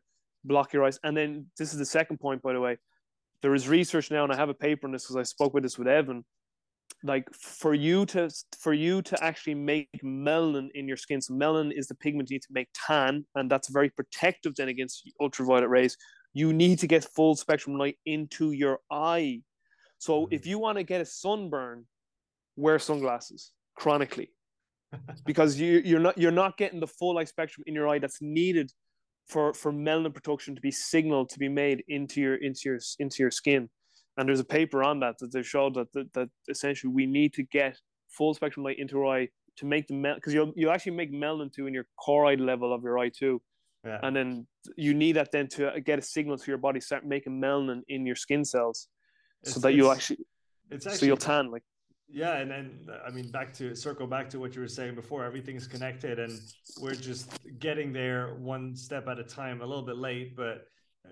block your eyes. And then this is the second point, by the way. There is research now, and I have a paper on this because I spoke with this with Evan. like for you to for you to actually make melanin in your skin so melanin is the pigment you need to make tan and that's very protective then against ultraviolet rays you need to get full spectrum light into your eye so mm-hmm. if you want to get a sunburn wear sunglasses chronically because you you're not you're not getting the full light spectrum in your eye that's needed for for melanin production to be signaled to be made into your into your into your skin and there's a paper on that that they showed that, that that essentially we need to get full spectrum light into our eye to make the mel because you'll you actually make melanin too in your choroid level of your eye too. Yeah. And then you need that then to uh, get a signal to your body start making melanin in your skin cells, it's, so that you'll actually, it's actually so you'll tan like. Yeah, and then I mean back to circle back to what you were saying before. Everything's connected, and we're just getting there one step at a time. A little bit late, but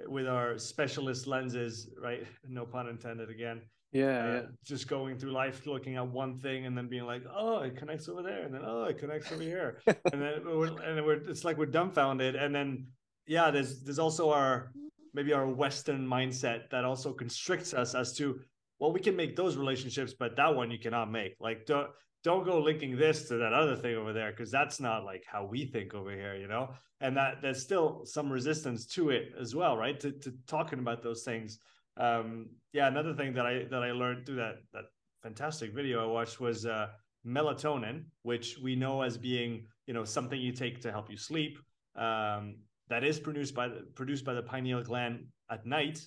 with our specialist lenses, right? No pun intended again. Yeah, uh, yeah. Just going through life, looking at one thing, and then being like, "Oh, it connects over there," and then, "Oh, it connects over here," and then we're, and we're it's like we're dumbfounded. And then, yeah, there's there's also our maybe our Western mindset that also constricts us as to well, we can make those relationships, but that one you cannot make. Like, don't don't go linking this to that other thing over there because that's not like how we think over here you know? And that there's still some resistance to it as well right? To, to talking about those things. Um yeah another thing that i that i learned through that that fantastic video i watched was uh melatonin which we know as being you know something you take to help you sleep. Um that is produced by the produced by the pineal gland at night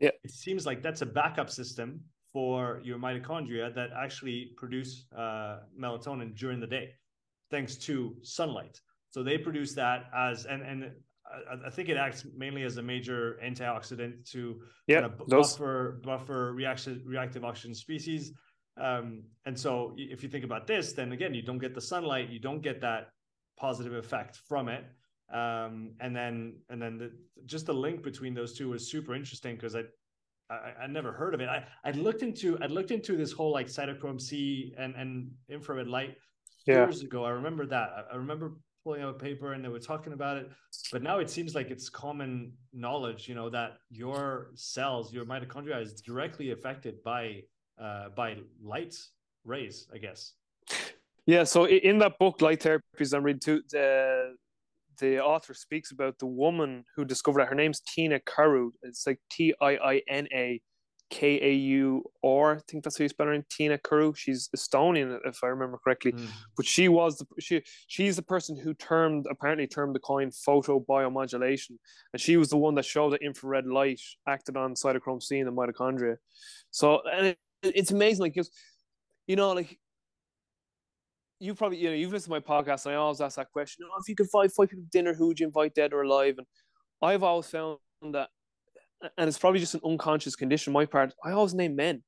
yeah it seems like that's a backup system for your mitochondria that actually produce uh, melatonin during the day, thanks to sunlight. So they produce that as and and I, I think it acts mainly as a major antioxidant to yeah, kind of buffer buffer reaction reactive oxygen species. Um, and so if you think about this, then again, you don't get the sunlight, you don't get that positive effect from it. Um, and then and then the, just the link between those two was super interesting because I I, I never heard of it. I I looked into I looked into this whole like cytochrome C and and infrared light yeah. years ago. I remember that. I, I remember pulling out a paper and they were talking about it. But now it seems like it's common knowledge, you know, that your cells, your mitochondria, is directly affected by uh, by light rays. I guess. Yeah. So in that book, Light Therapies, I'm reading. The the author speaks about the woman who discovered it. Her name's Tiina Karu. It's like T I I N A K A U R. I think that's how you spell her name. Tiina Karu. She's Estonian, if I remember correctly. Mm. But she was the she she's the person who termed apparently termed the coin photobiomodulation, and she was the one that showed that infrared light acted on cytochrome C in the mitochondria. So and it, it's amazing, like because you know, like you probably you know you've listened to my podcast and I always ask that question. Oh, if you could invite five people to dinner, who would you invite, dead or alive? And I've always found that, and it's probably just an unconscious condition my part. I always name men.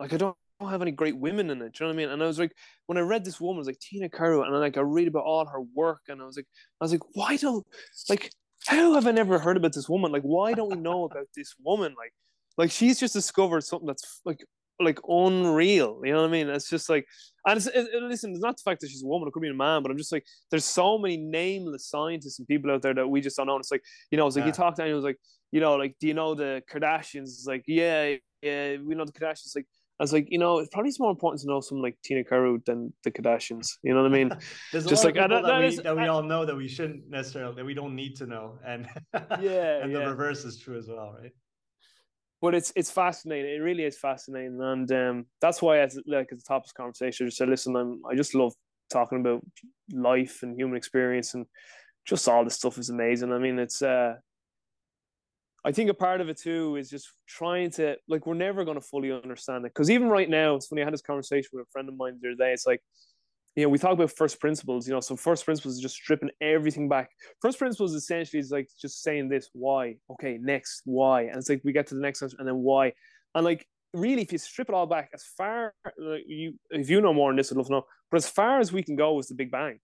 Like I don't, I don't have any great women in it. Do you know what I mean? And I was like, when I read this woman, I was like Tiina Karu, and I like I read about all her work, and I was like, I was like, why don't like how have I never heard about this woman? Like, why don't we know about this woman? Like, like she's just discovered something that's like like unreal. You know what I mean? It's just like, and it's, it, listen, it's not the fact that she's a woman; it could be a man. But I'm just like, there's so many nameless scientists and people out there that we just don't know. And it's like, you know, it's like yeah. you talk to anyone, was like, you know, like, do you know the Kardashians? It's like, yeah, yeah, we know the Kardashians. Like, I was like, you know, it's probably more important to know someone like Tiina Karu than the Kardashians. You know what I mean? There's just like that, that, that, we, is, that we all know that we shouldn't necessarily that we don't need to know, and yeah, and yeah. the reverse is true as well, right? But it's it's fascinating. It really is fascinating, and um, that's why, as like at the top of conversation, said, listen, I'm, I just love talking about life and human experience, and just all this stuff is amazing. I mean, it's uh, I think a part of it too is just trying to like we're never going to fully understand it because even right now, it's funny. I had this conversation with a friend of mine the other day. It's like you know, we talk about first principles, you know, so first principles is just stripping everything back. First principles essentially is like just saying this, why? Okay, next, why? And it's like we get to the next one and then why. And like really, if you strip it all back, as far like you if you know more on this, I'd love to know. But as far as we can go is the Big Bang.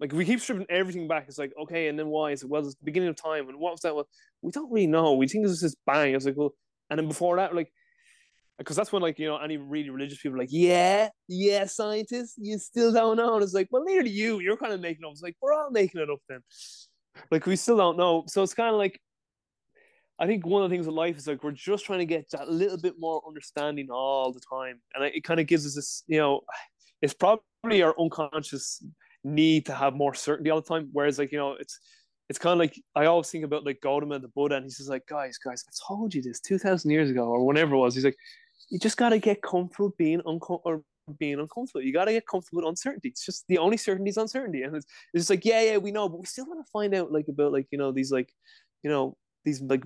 Like we keep stripping everything back. It's like, okay, and then why? Is it well, it's the beginning of time, and what was that? Well, we don't really know. We think it's this bang. It's like, well, and then before that, like because that's when like you know any really religious people like yeah yeah scientists you still don't know. And it's like well neither do you. You're kind of making up. It's like we're all making it up then. Like we still don't know. So it's kind of like I think one of the things with life is like we're just trying to get that little bit more understanding all the time, and it kind of gives us this, you know, it's probably our unconscious need to have more certainty all the time. Whereas, like you know, it's it's kind of like I always think about like Gautama the Buddha, and he's just like, guys, guys, I told you this two thousand years ago or whenever it was. He's like, you just got to get comfortable being uncomfortable or being uncomfortable. You got to get comfortable with uncertainty. It's just the only certainty is uncertainty, and it's, it's just like, yeah, yeah, we know, but we still want to find out like about like you know these like you know these like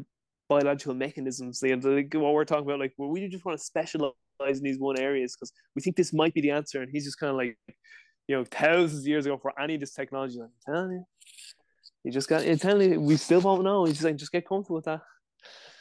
biological mechanisms. They, like what we're talking about, like well, we just want to specialize in these one areas because we think this might be the answer, and he's just kind of like, you know, thousands of years ago for any of this technology, like, I'm telling you, you just got. Telling you, we still won't know. He's just like, just get comfortable with that.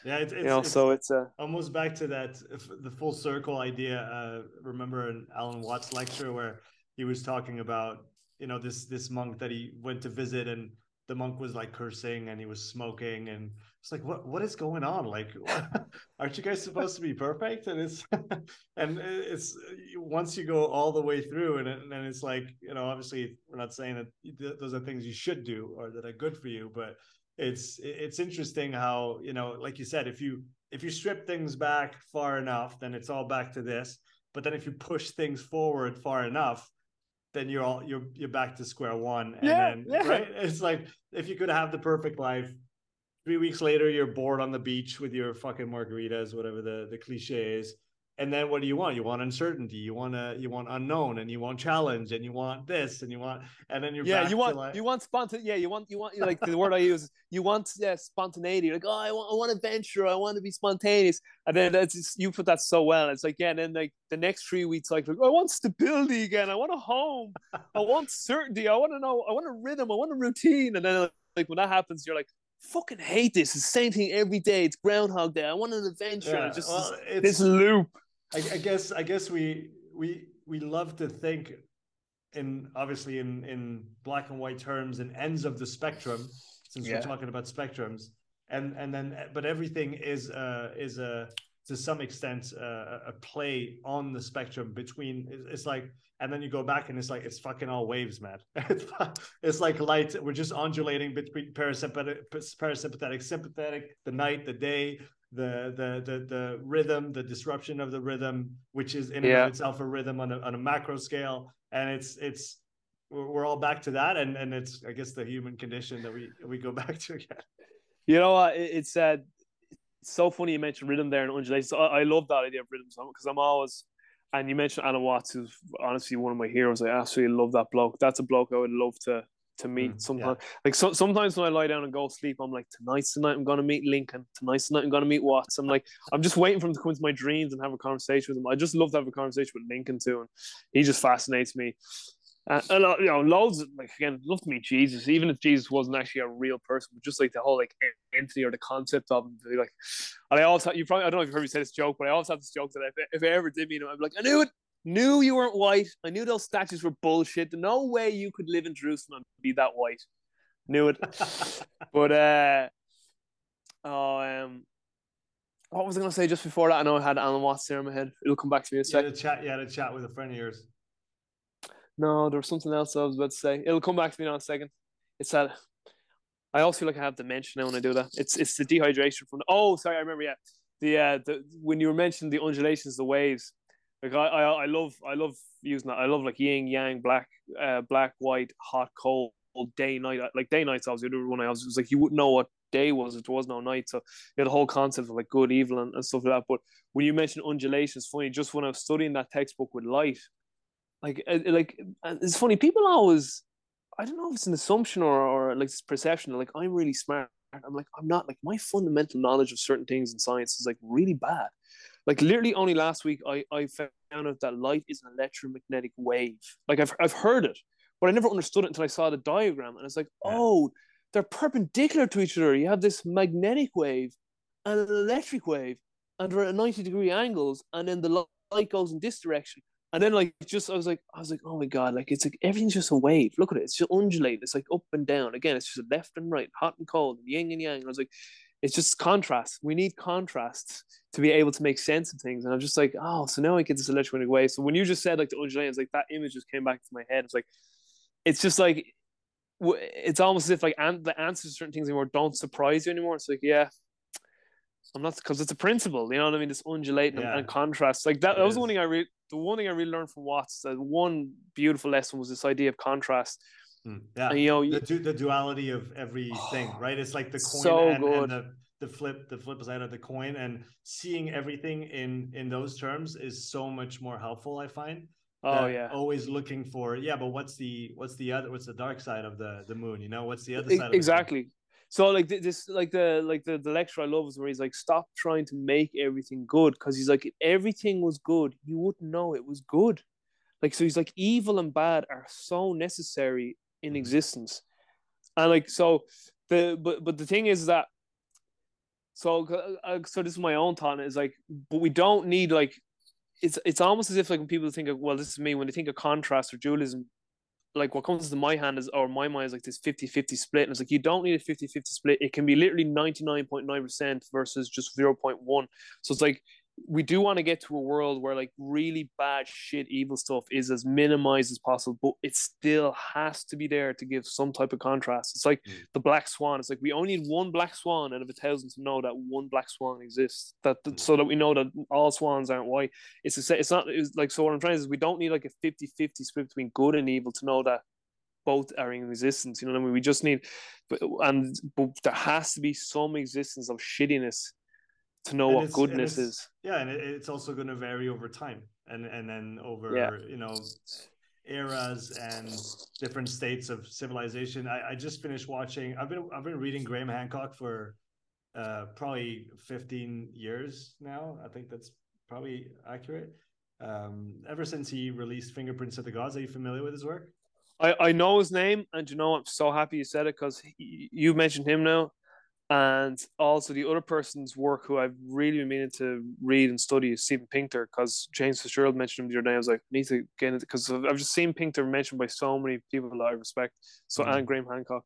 Yeah, it's, it's, you know, it's so it's uh, almost back to that the full circle idea. Uh, remember an Alan Watts lecture where he was talking about you know this this monk that he went to visit and the monk was like cursing and he was smoking and it's like what what is going on like aren't you guys supposed to be perfect and it's and it's once you go all the way through and, and it's like you know obviously we're not saying that those are things you should do or that are good for you but it's it's interesting how you know like you said if you if you strip things back far enough then it's all back to this. But then if you push things forward far enough then you're all you're you're back to square one. And yeah, then yeah. right? It's like if you could have the perfect life three weeks later you're bored on the beach with your fucking margaritas whatever the the cliche is and then what do you want you want uncertainty you want to you want unknown and you want challenge and you want this and you want and then you're yeah you want like, you want spontan yeah you want you want like the word i use you want yeah spontaneity like oh i want i want adventure i want to be spontaneous and then that's just, you put that so well it's like yeah and then like the next three weeks like, like i want stability again i want a home i want certainty i want to know i want a rhythm i want a routine and then like when that happens you're like fucking hate this. It's the same thing every day. It's Groundhog Day. I want an adventure. Yeah, just well, this, this loop. I, I guess I guess we we we love to think in obviously in in black and white terms and ends of the spectrum since yeah. we're talking about spectrums and and then but everything is uh is a to some extent uh, a play on the spectrum between it's like and then you go back and it's like it's fucking all waves man it's, it's like light we're just undulating between parasympathetic parasympathetic sympathetic the night the day the the the the rhythm, the disruption of the rhythm, which is in yeah. itself a rhythm on a on a macro scale, and it's it's we're all back to that, and and it's I guess the human condition that we we go back to again. You know what? It's uh, it's so funny you mentioned rhythm there and undulations. I, I love that idea of rhythms because I'm always. And you mentioned Alan Watts, who's honestly one of my heroes. I absolutely love that bloke. That's a bloke I would love to to meet mm, sometimes. Yeah. Like so, sometimes when I lie down and go sleep, I'm like, tonight's the night I'm gonna meet Lincoln. Tonight's the night I'm gonna meet Watts. I'm like, I'm just waiting for him to come into my dreams and have a conversation with him. I just love to have a conversation with Lincoln too, and he just fascinates me. Uh, and uh, you know, loads of, like again, love to meet Jesus, even if Jesus wasn't actually a real person, but just like the whole like entity or the concept of him. Like, and I also, you probably I don't know if you've heard me say this joke, but I always have this joke that if, if I ever did meet him, I'm like, I knew it, knew you weren't white. I knew those statues were bullshit. No way you could live in Jerusalem and be that white. Knew it. but uh oh um what was I gonna say just before that? I know I had Alan Watts there in my head. It'll come back to me in a second. You had a chat, you had a chat with a friend of yours. No, there was something else I was about to say. It'll come back to me in a second. It's that I also feel like I have dementia now when I do that. It's it's the dehydration from the, oh sorry, I remember, yeah. The uh the when you were mentioning the undulations, the waves, like I, I I love I love using that. I love like yin yang, black, uh, black, white, hot, cold, day night. Like day nights obviously the one. I was, was like you wouldn't know what day was there was no night. So you had the whole concept of like good evil and, and stuff like that. But when you mentioned undulations funny just when I was studying that textbook with light like uh, uh, like uh, it's funny people always I don't know if it's an assumption or or like this perception like I'm really smart. I'm like I'm not like my fundamental knowledge of certain things in science is like really bad like literally only last week I I found out that light is an electromagnetic wave like I've I've heard it but I never understood it until I saw the diagram, and it's like, yeah. oh, they're perpendicular to each other. You have this magnetic wave and an electric wave, and they're at 90 degree angles, and then the light goes in this direction. And then like just I was like I was like oh my god like it's like everything's just a wave look at it it's just undulating it's like up and down again it's just left and right hot and cold yin and yang and I was like it's just contrast we need contrast to be able to make sense of things and I'm just like oh so now I get this electromagnetic wave so when you just said like the undulating it's like that image just came back to my head it's like it's just like it's almost as if like an- the answers to certain things anymore don't surprise you anymore. It's like, yeah, I'm not because it's a principle, you know what I mean? This undulating Yeah. and, and contrast. Like that, that was the one thing I re- the one thing I really learned from Watts. That one beautiful lesson was this idea of contrast. Mm, Yeah. And, you know, the, du- the duality of everything, right? It's like the coin So and, good. and the the flip the flip side of the coin and seeing everything in in those terms is so much more helpful i find oh yeah, always looking for yeah but what's the what's the other what's the dark side of the the moon you know what's the other side of the exactly. So like this, like the like the the lecture I love is where he's like, stop trying to make everything good because he's like, if everything was good, you wouldn't know it was good. Like so, he's like, evil and bad are so necessary in Mhm. existence, and like so the but but the thing is that so uh, so this is my own thought is like, but we don't need like. It's it's almost as if like when people think of well this is me when they think of contrast or dualism like what comes to my hand is or my mind is like this 50-50 split and it's like you don't need a 50-50 split it can be literally 99.9% versus just 0.1 so it's like we do want to get to a world where like really bad shit evil stuff is as minimized as possible but it still has to be there to give some type of contrast it's like Mm. the black swan it's like we only need one black swan out of a thousand to know that one black swan exists that Mm. so that we know that all swans aren't white it's a, it's not it's like so what i'm trying to say is we don't need like a 50-50 split between good and evil to know that both are in existence you know what i mean we just need but and but there has to be some existence of shittiness to know And what goodness is. yeah and it, it's also going to vary over time and and then over Yeah. you know eras and different states of civilization. I, I just finished watching i've been i've been reading graham hancock for uh probably 15 years now. I think that's probably accurate. Um ever since he released fingerprints of the gods are you familiar with his work? I, I know his name, and you know I'm so happy you said it because you mentioned him now, and also the other person's work who I've really been meaning to read and study is Steven Pinker because James Fitzgerald mentioned him the other day. I was like, need to get it because I've just seen Pinker mentioned by so many people that I respect. So Mhm. and Graham Hancock.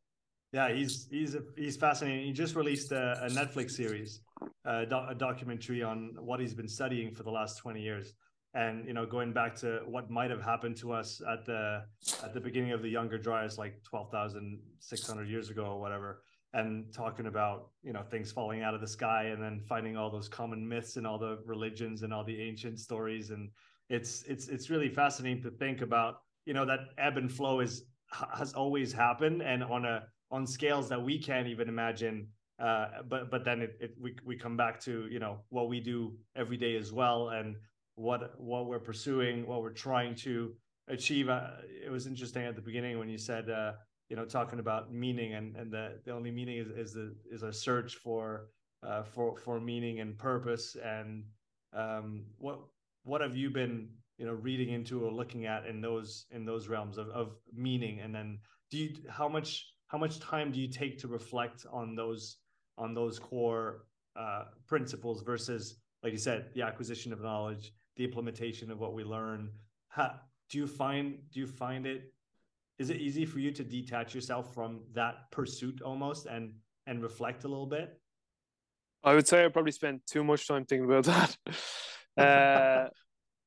Yeah, he's he's a, he's fascinating. He just released a, a Netflix series, a, doc, a documentary on what he's been studying for the last twenty years, and you know, going back to what might have happened to us at the at the beginning of the Younger Dryas, like twelve thousand six hundred years ago or whatever, and talking about you know things falling out of the sky, and then finding all those common myths and all the religions and all the ancient stories, and it's it's it's really fascinating to think about. You know that ebb and flow is has always happened, and on a on scales that we can't even imagine. Uh, but but then it, it we we come back to you know what we do every day as well, and what what we're pursuing, what we're trying to achieve. Uh, it was interesting at the beginning when you said uh, you know talking about meaning, and and the the only meaning is is the is a search for uh, for for meaning and purpose. And um, what what have you been you know reading into or looking at in those in those realms of of meaning, and then do you how much how much time do you take to reflect on those on those core uh, principles versus like you said the acquisition of knowledge the implementation of what we learn how, do you find do you find it is it easy for you to detach yourself from that pursuit almost and and reflect a little bit I would say I probably spent too much time thinking about that. Uh,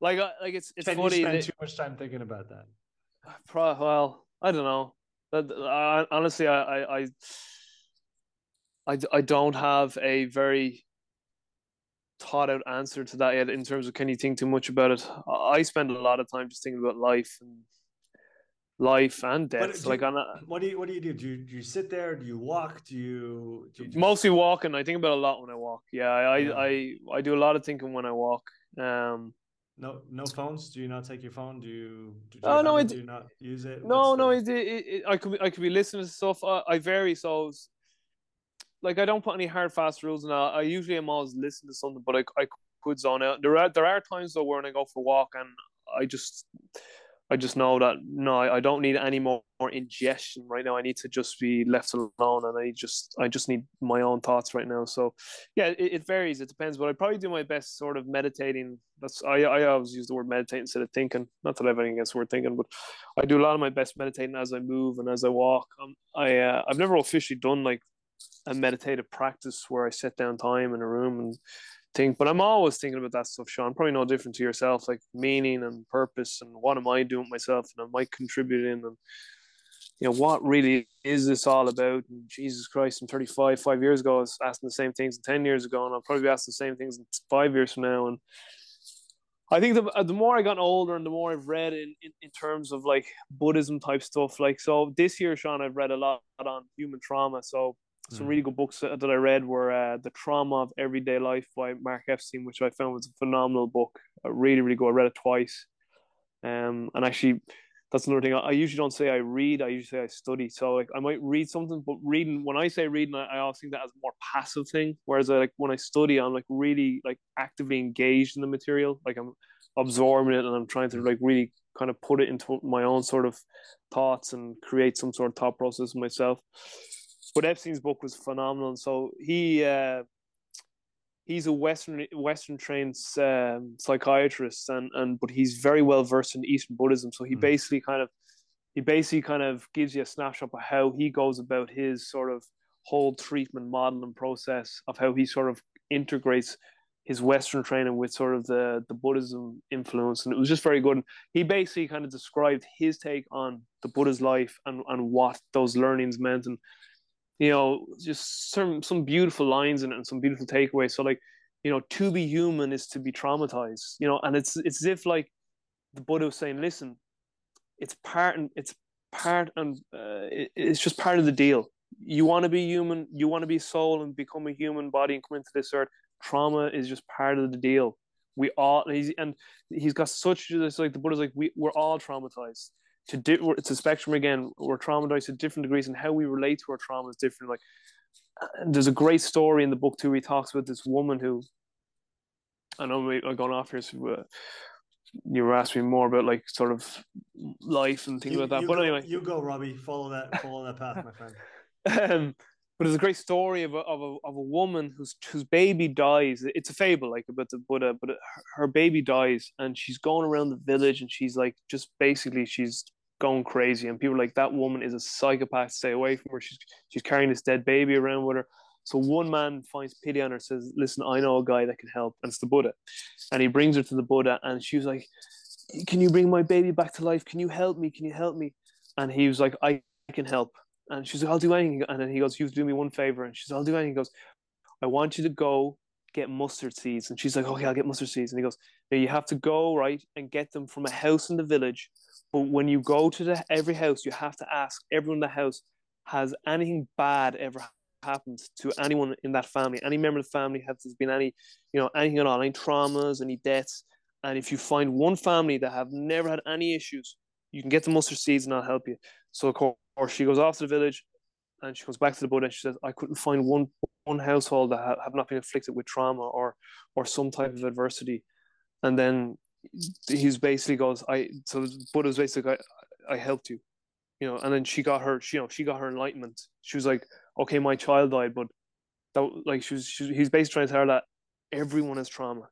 like uh, like it's it's Can funny. you spend that- too much time thinking about that Pro, well, I don't know. That I, honestly, I, I, I, I, I don't have a very thought out answer to that yet. In terms of can you think too much about it? I I spend a lot of time just thinking about life and life and death. do Like you- on a, what do you what do you do do you, do you sit there do you walk do you, do you just- mostly walking. I think about a lot when I walk. Yeah, I, Yeah. I, I, I do a lot of thinking when I walk. Um, no no phones do you not take your phone do you do you, Oh, no, I do you not use it No, What's no, the- it, it, it, I could be, I could be listening to stuff. I, I vary, so like I don't put any hard fast rules, and I, I usually am always listening to something, but I, I could zone out. There are there are times though when I go for a walk and I just I just know that no, I, don't need any more, more ingestion right now. I need to just be left alone, and I just I just need my own thoughts right now. So yeah, it, it varies. It depends, but I probably do my best sort of meditating. That's I I always use the word meditate instead of thinking. Not that I have anything against the word thinking, but I do a lot of my best meditating as I move and as I walk. Um, I uh, I've never officially done like a meditative practice where I sit down time in a room and think, but I'm always thinking about that stuff, Sean. Probably no different to yourself, like meaning and purpose and what am I doing myself and am I contributing and you know, what really is this all about? And Jesus Christ, I'm 35. Five years ago, I was asking the same things. Ten years ago, and I'll probably be asking the same things in five years from now. And I think the uh, the more I got older and the more I've read in, in, in terms of like Buddhism type stuff, like so this year, Sean, I've read a lot on human trauma. So some mm. really good books that I read were uh, The Trauma of Everyday Life by Mark Epstein, which I found was a phenomenal book. A really, really good. I read it twice. Um, and actually, that's another thing. I, usually don't say I read. I usually say I study. So like I might read something, but reading when I say reading, I, I always think that as a more passive thing. Whereas I, like when I study, I'm like really like actively engaged in the material. Like I'm absorbing it and I'm trying to like really kind of put it into my own sort of thoughts and create some sort of thought process myself. But Epstein's book was phenomenal. So he uh, he's a Western Western trained um, psychiatrist, and and but he's very well versed in Eastern Buddhism. So he mm. basically kind of he basically kind of gives you a snapshot of how he goes about his sort of whole treatment model and process of how he sort of integrates his Western training with sort of the the Buddhism influence, and it was just very good. And he basically kind of described his take on the Buddha's life and and what those learnings meant, and you know, just some some beautiful lines in it and some beautiful takeaways. So like, you know, to be human is to be traumatized. You know, and it's it's as if like the Buddha was saying, listen, it's part and it's part and uh, it, it's just part of the deal. You want to be human, you want to be soul and become a human body and come into this earth. Trauma is just part of the deal. We all and he's and he's got such it's like the Buddha's like we we're all traumatized to do it's a spectrum again we're traumatized to different degrees and how we relate to our trauma is different like there's a great story in the book too he talks about this woman who i know i'm going off here so uh, you were asking me more about like sort of life and things you, like that but go, anyway you go robbie follow that follow that path my friend um, but there's a great story of a, of a, of a woman whose whose baby dies. It's a fable, like about the Buddha, but her baby dies, and she's going around the village, and she's like, just basically, she's going crazy, and people like that woman is a psychopath. Stay away from her. She's she's carrying this dead baby around with her. So one man finds pity on her, says, "Listen, I know a guy that can help, and it's the Buddha." And he brings her to the Buddha, and she was like, "Can you bring my baby back to life? Can you help me? Can you help me?" And he was like, "I can help." And she's like, "I'll do anything." And then he goes, "You do me one favor." And she's, "I'll do anything." He goes, "I want you to go get mustard seeds." And she's like, "Okay, I'll get mustard seeds." And he goes, you have to go right and get them from a house in the village." But when you go to the every house, you have to ask everyone in the house, has anything bad ever happened to anyone in that family? Any member of the family has there been any, you know, anything at all, any traumas, any deaths? And if you find one family that have never had any issues, you can get the mustard seeds and I'll help you. So of course she goes off to the village and she comes back to the Buddha and she says, I couldn't find one one household that have not been afflicted with trauma or or some type of adversity. And then he's basically goes, I so Buddha's basically I, I helped you, you know, and then she got her, she, you know, she got her enlightenment. She was like, okay, my child died, but that like she was, she, he's basically trying to tell her that everyone has trauma.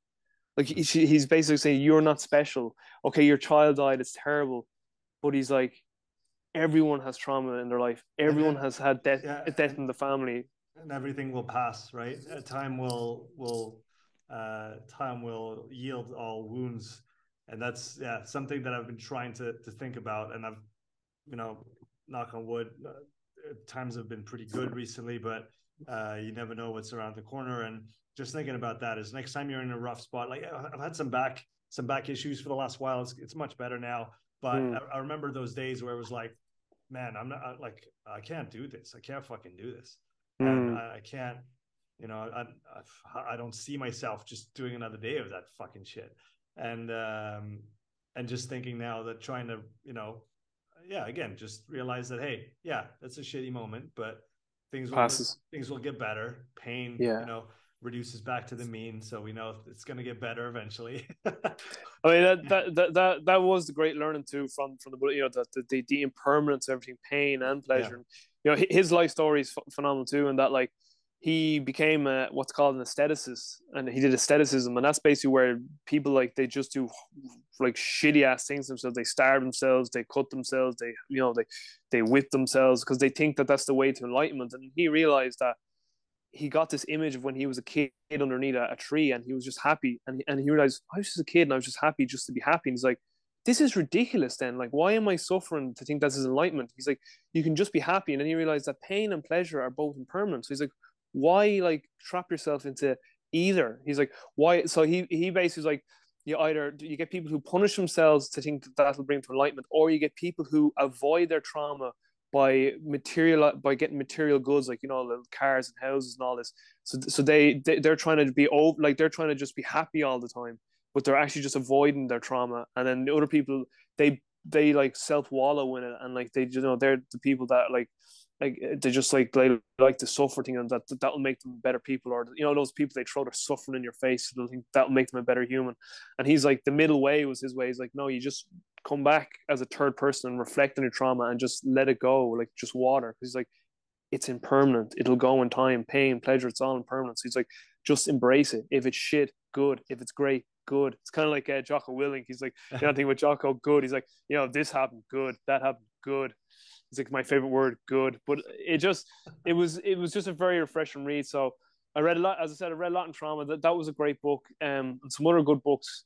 Like he, he's basically saying you're not special. Okay, your child died, it's terrible, but he's like, everyone has trauma in their life. Everyone has had death, yeah. death in the family, and everything will pass. Right, time will will uh, time will yield all wounds. And that's yeah something that i've been trying to to think about. And i've you know knock on wood uh, times have been pretty good recently but uh, you never know what's around the corner. And just thinking about that is next time you're in a rough spot like i've had some back some back issues for the last while. It's, it's much better now. But mm. I, I, remember those days where it was like man i'm not like i can't do this. I can't fucking do this. Mm. and I, I can't you know, I, I, I don't see myself just doing another day of that fucking shit. And um, and just thinking now that trying to, you know, yeah, again, just realize that hey, yeah, that's a shitty moment, but things will Passes. things will get better. Pain, yeah. you know, reduces back to the mean, so we know it's going to get better eventually. I mean that, that that that that was the great learning too from from the you know the the, the impermanence of everything, pain and pleasure. Yeah. You know, his life story is phenomenal too, and that like he became a, what's called an aestheticist and he did aestheticism and that's basically where people like they just do like shitty ass things themselves. They starve themselves they cut themselves they you know they they whip themselves because they think that that's the way to enlightenment. And he realized that he got this image of when he was a kid underneath a, a tree and he was just happy. And, and he realized I was just a kid and I was just happy just to be happy. And he's like this is ridiculous then. Like why am i suffering to think that's his enlightenment? He's like you can just be happy. And then he realized that pain and pleasure are both impermanent. So he's like why like trap yourself into either? He's like why so he he basically like you either you get people who punish themselves to think that that'll bring to enlightenment or you get people who avoid their trauma by material by getting material goods like you know the cars and houses and all this. So so they, they they're trying to be over like they're trying to just be happy all the time but they're actually just avoiding their trauma. And then the other people they they like self wallow in it and like they you know they're the people that like like they just like they like the suffer thing and that that'll make them better people or you know those people they throw their suffering in your face they'll think that'll make them a better human and he's like the middle way was his way he's like no you just come back as a third person and reflect on your trauma and just let it go, like just water. He's like, it's impermanent. It'll go in time, pain, pleasure. It's all impermanent. So he's like, just embrace it. If it's shit, good. If it's great, good. It's kind of like uh, Jocko Willink. He's like, you know, thing with Jocko, good. He's like, you know, this happened, good. That happened, good. It's like my favorite word, good. But it just, it was, it was just a very refreshing read. So I read a lot. As I said, I read a lot in trauma. That that was a great book. Um, and some other good books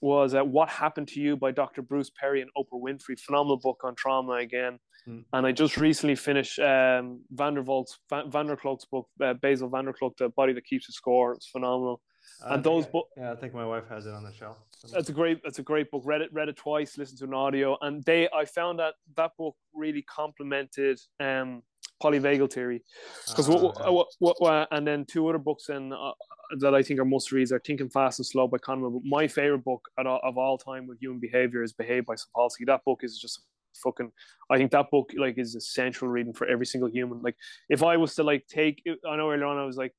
was uh, What Happened to You by Dr. Bruce Perry and Oprah Winfrey. Phenomenal book on trauma again. Mm. And I just recently finished um, Van der Kolk's, Van, van book, uh, Bessel van The Body That Keeps the Score. It's phenomenal. And those books. Yeah, I think my wife has it on the shelf. That's a great. That's a great book. Read it. Read it twice. Listen to an audio, and they. I found that that book really complemented um, polyvagal theory because uh, what, yeah. what, what, what, and then two other books and uh, that I think are must reads are Thinking Fast and Slow by Kahneman. But my favorite book all, of all time with human behavior is Behave by Sapolsky. That book is just fucking. I think that book like is essential reading for every single human. Like if I was to like take, I know earlier on I was like.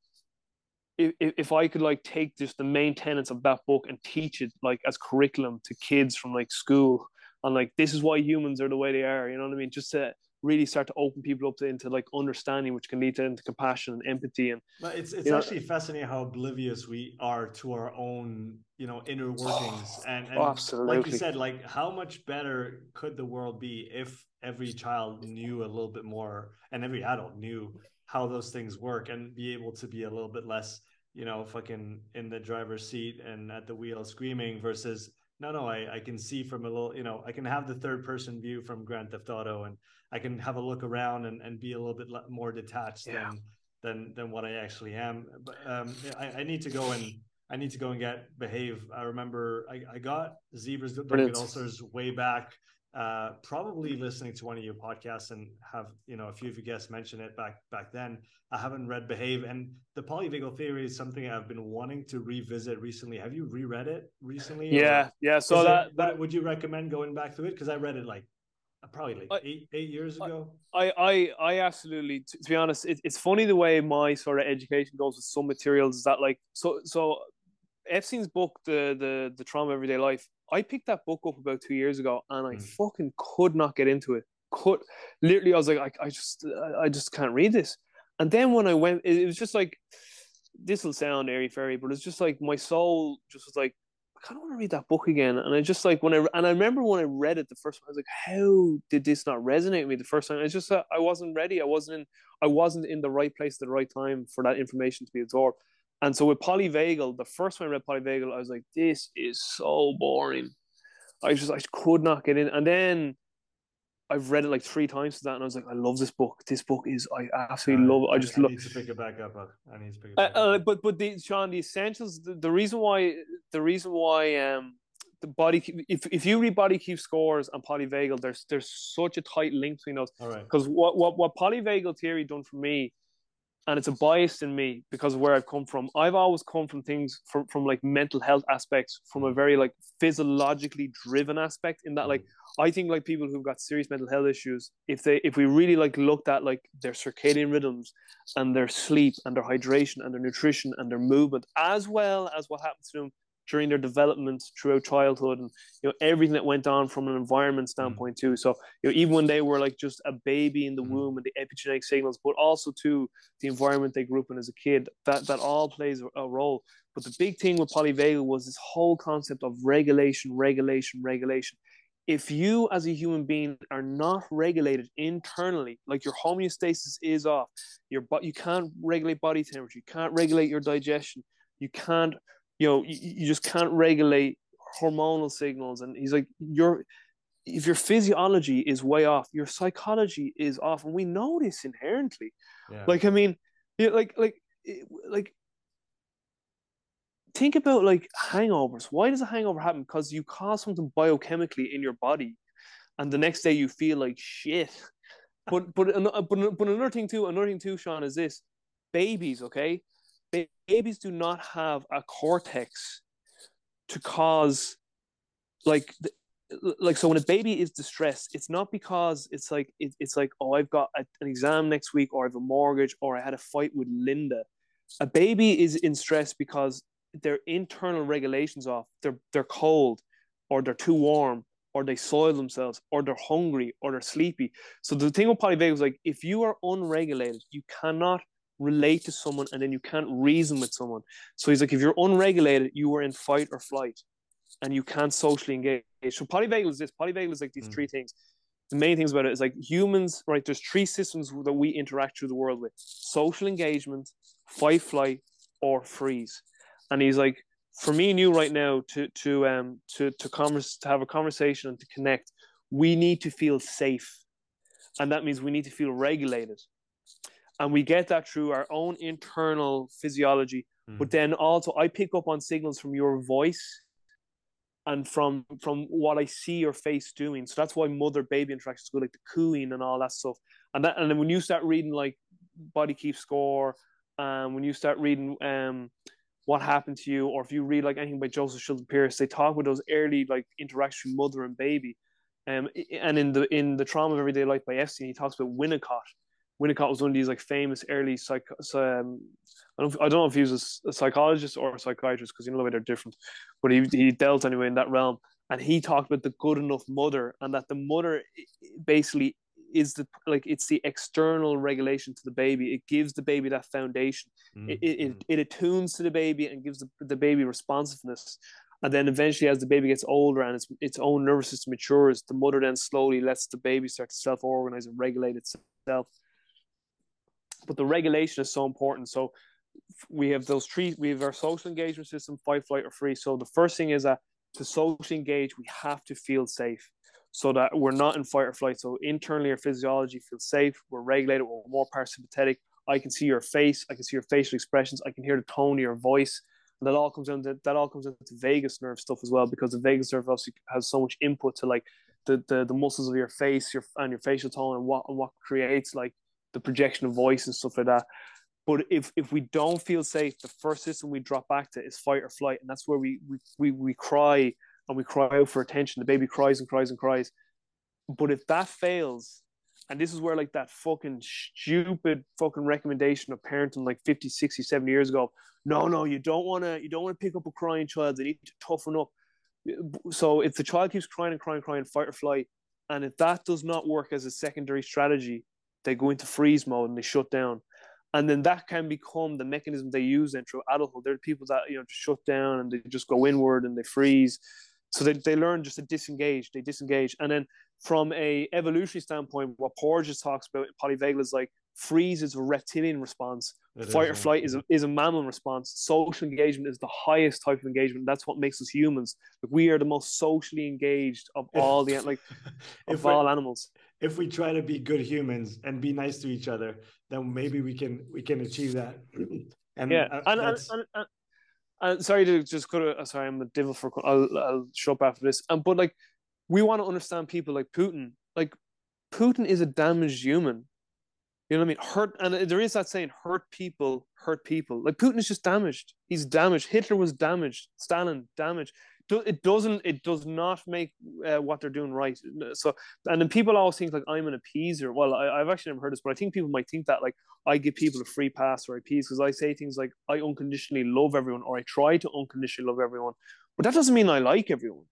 If, if I could like take just the main tenets of that book and teach it like as curriculum to kids from like school and like this is why humans are the way they are you know what I mean just to really start to open people up to, into like understanding, which can lead to into compassion and empathy. And but it's it's actually know, fascinating how oblivious we are to our own, you know, inner oh, workings. and, and absolutely. like you said, like how much better could the world be if every child knew a little bit more, and every adult knew how those things work, and be able to be a little bit less, you know, fucking in the driver's seat and at the wheel screaming versus no, no, I, I can see from a little, you know, I can have the third person view from Grand Theft Auto and I can have a look around and, and be a little bit more detached yeah. than than than what I actually am. But um, I, I need to go and I need to go and get behave. I remember I, I got zebras don't get ulcers way back. Uh, probably listening to one of your podcasts and have you know a few of your guests mention it back back then. I haven't read Behave, and the polyvagal theory is something I've been wanting to revisit recently. Have you reread it recently? Yeah, yeah. So that, it, that would you recommend going back to it? Because I read it like probably like I, eight eight years ago. I I I absolutely to, to be honest, it, it's funny the way my sort of education goes with some materials is that like so so Epstein's book the the the trauma everyday life. I picked that book up about two years ago and I mm. fucking could not get into it. Could literally I was like I, I just I just can't read this. And then when I went, it, it was just like this will sound airy fairy, but it's just like my soul just was like I kind of want to read that book again. And I just like when I and I remember when I read it the first time, I was like, how did this not resonate with me the first time? It's just I wasn't ready. I wasn't in. I wasn't in the right place at the right time for that information to be absorbed. And so with polyvagal, the first time I read polyvagal, I was like, this is so boring. I just I could not get in. And then I've read it like three times to that, and I was like, I love this book. This book is I absolutely uh, love it. I just I love. Need to pick it back up. I need to pick it uh, back uh, up. but but the Sean, the essentials. The, the, reason why the reason why um the body if if you read body keep scores and polyvagal, there's there's such a tight link between those. All right. Because what what what polyvagal theory done for me and it's a bias in me because of where I've come from. I've always come from things from, from like mental health aspects, from a very like physiologically driven aspect. In that, like I think like people who've got serious mental health issues, if they if we really like looked at like their circadian rhythms and their sleep and their hydration and their nutrition and their movement, as well as what happens to them during their development throughout childhood and you know everything that went on from an environment mm. standpoint too so you know even when they were like just a baby in the mm. womb and the epigenetic signals but also to the environment they grew up in as a kid that that all plays a role but the big thing with polyvagal was this whole concept of regulation regulation regulation if you as a human being are not regulated internally like your homeostasis is off your but you can't regulate body temperature you can't regulate your digestion you can't you know you, you just can't regulate hormonal signals, and he's like, your if your physiology is way off, your psychology is off, and we know this inherently. Yeah. Like, I mean, yeah, like, like, eh, like, think about like hangovers. Why does a hangover happen? Because you cause something biochemically in your body, and the next day you feel like shit. But but but but another thing too, another thing too, Sean, is this: babies, okay, babies do not have a cortex to cause like like so when a baby is distressed it's not because it's like it, it's like oh i've got a, an exam next week or i have a mortgage or i had a fight with linda. A baby is in stress because their internal regulations off they're they're cold or they're too warm or they soil themselves or they're hungry or they're sleepy. So the thing with polyvagal is like if you are unregulated you cannot relate to someone and then you can't reason with someone so he's like if you're unregulated you are in fight or flight and you can't socially engage. So polyvagal is this. Polyvagal is like these mm. three things. The main things about it is like humans, right? There's three systems that we interact through the world with: social engagement, fight, flight, or freeze. And he's like, for me and you right now to to um to to converse to have a conversation and to connect, we need to feel safe, and that means we need to feel regulated, and we get that through our own internal physiology. Mm. But then also, I pick up on signals from your voice and from from what I see your face doing. So that's why mother baby interactions go like the cooing and all that stuff. And that and then when you start reading like body keep score, um, when you start reading um what happened to you, or if you read like anything by Joseph Chilton Pearce they talk about those early like interactions mother and baby. Um, and in the in the trauma of everyday life by Epstein, he talks about Winnicott. Winnicott was one of these like famous early psych. Um, I don't, I don't know if he was a, a psychologist or a psychiatrist because you know the way they're different, but he he dealt anyway in that realm, and he talked about the good enough mother and that the mother basically is the like it's the external regulation to the baby. It gives the baby that foundation. Mm-hmm. It, it, it, it attunes to the baby and gives the, the baby responsiveness. And then eventually, as the baby gets older and its its own nervous system matures, the mother then slowly lets the baby start to self organize and regulate itself. But the regulation is so important. So we have those three we have our social engagement system fight flight or freeze. So the first thing is that to socially engage we have to feel safe so that we're not in fight or flight. So internally our physiology feels safe we're regulated we're more parasympathetic. I can see your face i can see your facial expressions i can hear the tone of your voice. And that all comes into that all comes into vagus nerve stuff as well because the vagus nerve obviously has so much input to like the the, the muscles of your face your and your facial tone and what and what creates like the projection of voice and stuff like that but if if we don't feel safe, the first system we drop back to is fight or flight, and that's where we we we, we cry and we cry out for attention. The baby cries and cries and cries. But if that fails, and this is where like that fucking stupid fucking recommendation of parenting like 50, 60, 70 years ago, no, no, you don't want to you don't want to pick up a crying child. They need to toughen up. So if the child keeps crying and crying, crying, fight or flight, and if that does not work as a secondary strategy, they go into freeze mode and they shut down and then that can become the mechanism they use then through adulthood. There are people that you know just shut down and they just go inward and they freeze. So they, they learn just to disengage, they disengage. And then from a evolutionary standpoint, what Porges talks about in polyvagal is like freeze is a reptilian response, it fight is, or flight is a, is a mammal response. Social engagement is the highest type of engagement. That's what makes us humans. Like we are the most socially engaged of all the like of all animals if we try to be good humans and be nice to each other, then maybe we can we can achieve that. And yeah, uh, and, and, and, and, sorry to just go to sorry, I'm a devil for I'll I'll show up after this. Um, but like we want to understand people like Putin. Like Putin is a damaged human. You know what I mean? Hurt, and there is that saying, "Hurt people, hurt people." Like Putin is just damaged. He's damaged. Hitler was damaged. Stalin damaged it doesn't it does not make uh, what they're doing right. So and then people always think like i'm an appeaser. Well I, have actually never heard this but i think people might think that like i give people a free pass or appease because i say things like i unconditionally love everyone or i try to unconditionally love everyone but that doesn't mean i like everyone.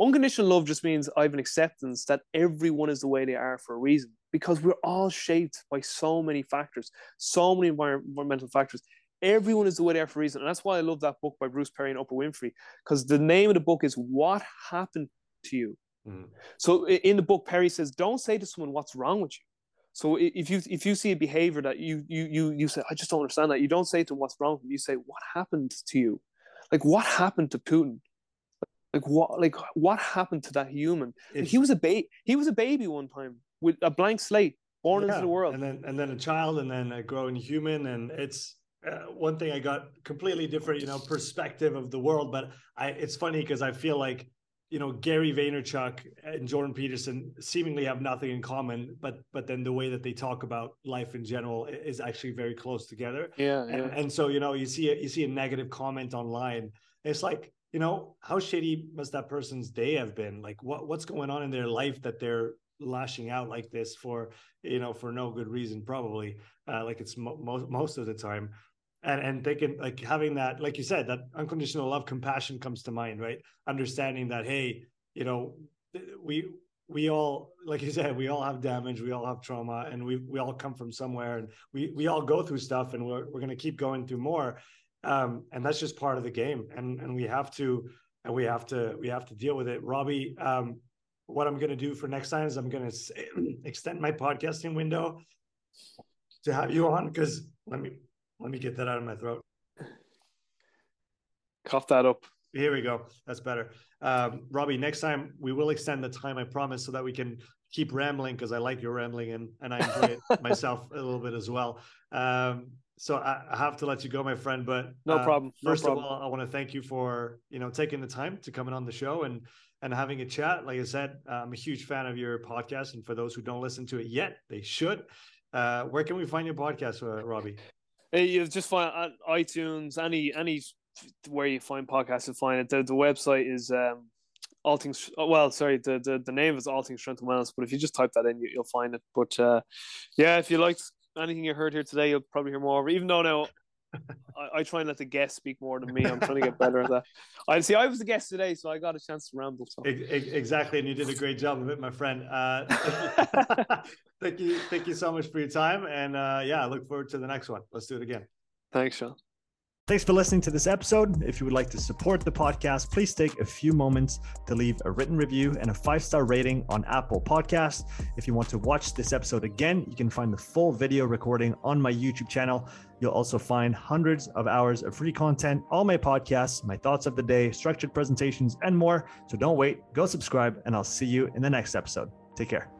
Unconditional love just means i have an acceptance that everyone is the way they are for a reason because we're all shaped by so many factors so many environmental factors Everyone is the way they are for a reason. And that's why I love that book by Bruce Perry and Oprah Winfrey, because the name of the book is What Happened to You. Mm. So in the book, Perry says, Don't say to someone what's wrong with you. So if you if you see a behavior that you you you you say, I just don't understand that, you don't say to them what's wrong with them. You say, What happened to you? Like what happened to Putin? Like what? Like what happened to that human? Like, he was a baby. He was a baby one time with a blank slate, born yeah. into the world, and then and then a child, and then a growing human, and it's uh, one thing I got completely different, you know, perspective of the world. But I, it's funny because I feel like, you know, Gary Vaynerchuk and Jordan Peterson seemingly have nothing in common, but but then the way that they talk about life in general is actually very close together. Yeah, and, and so you know, you see a, you see a negative comment online. It's like, you know, how shitty must that person's day have been? Like, what what's going on in their life that they're lashing out like this for, you know, for no good reason, probably. Uh, like it's mo- most most of the time and and thinking like having that like you said that unconditional love compassion comes to mind right? Understanding that hey you know we we all like you said we all have damage we all have trauma and we we all come from somewhere and we we all go through stuff and we're, we're going to keep going through more. Um and that's just part of the game and and we have to and we have to we have to deal with it. Robbie um what i'm going to do for next time is i'm going to extend my podcasting window to have you on because let me let me get that out of my throat. Cough that up. Here we go. That's better. Um, Robbie, next time we will extend the time, I promise, so that we can keep rambling because I like your rambling and, and I enjoy it myself a little bit as well. Um, so I, I, have to let you go, my friend. But no uh, problem. No first problem. of all, I want to thank you for you know taking the time to come in on the show and and having a chat. Like I said, I'm a huge fan of your podcast, and for those who don't listen to it yet, they should. Uh, where can we find your podcast, uh, Robbie? You just find on iTunes, any any where you find podcasts, you find it. The, the website is um, all things. Well, sorry, the, the the name is All Things Strength and Wellness. But if you just type that in, you, will find it. But uh, yeah, if you liked anything you heard here today, you'll probably hear more. Even though now I, I, try and let the guest speak more than me. I'm trying to get better at that. I see. I was the guest today, so I got a chance to ramble. So. Exactly, and you did a great job of it, my friend. Uh, thank you, thank you so much for your time, and uh, yeah, I look forward to the next one. Let's do it again. Thanks, Sean. Thanks for listening to this episode. If you would like to support the podcast, please take a few moments to leave a written review and a five star rating on Apple Podcast. If you want to watch this episode again, you can find the full video recording on my YouTube channel. You'll also find hundreds of hours of free content, all my podcasts, my thoughts of the day, structured presentations, and more. So don't wait, go subscribe, and I'll see you in the next episode. Take care.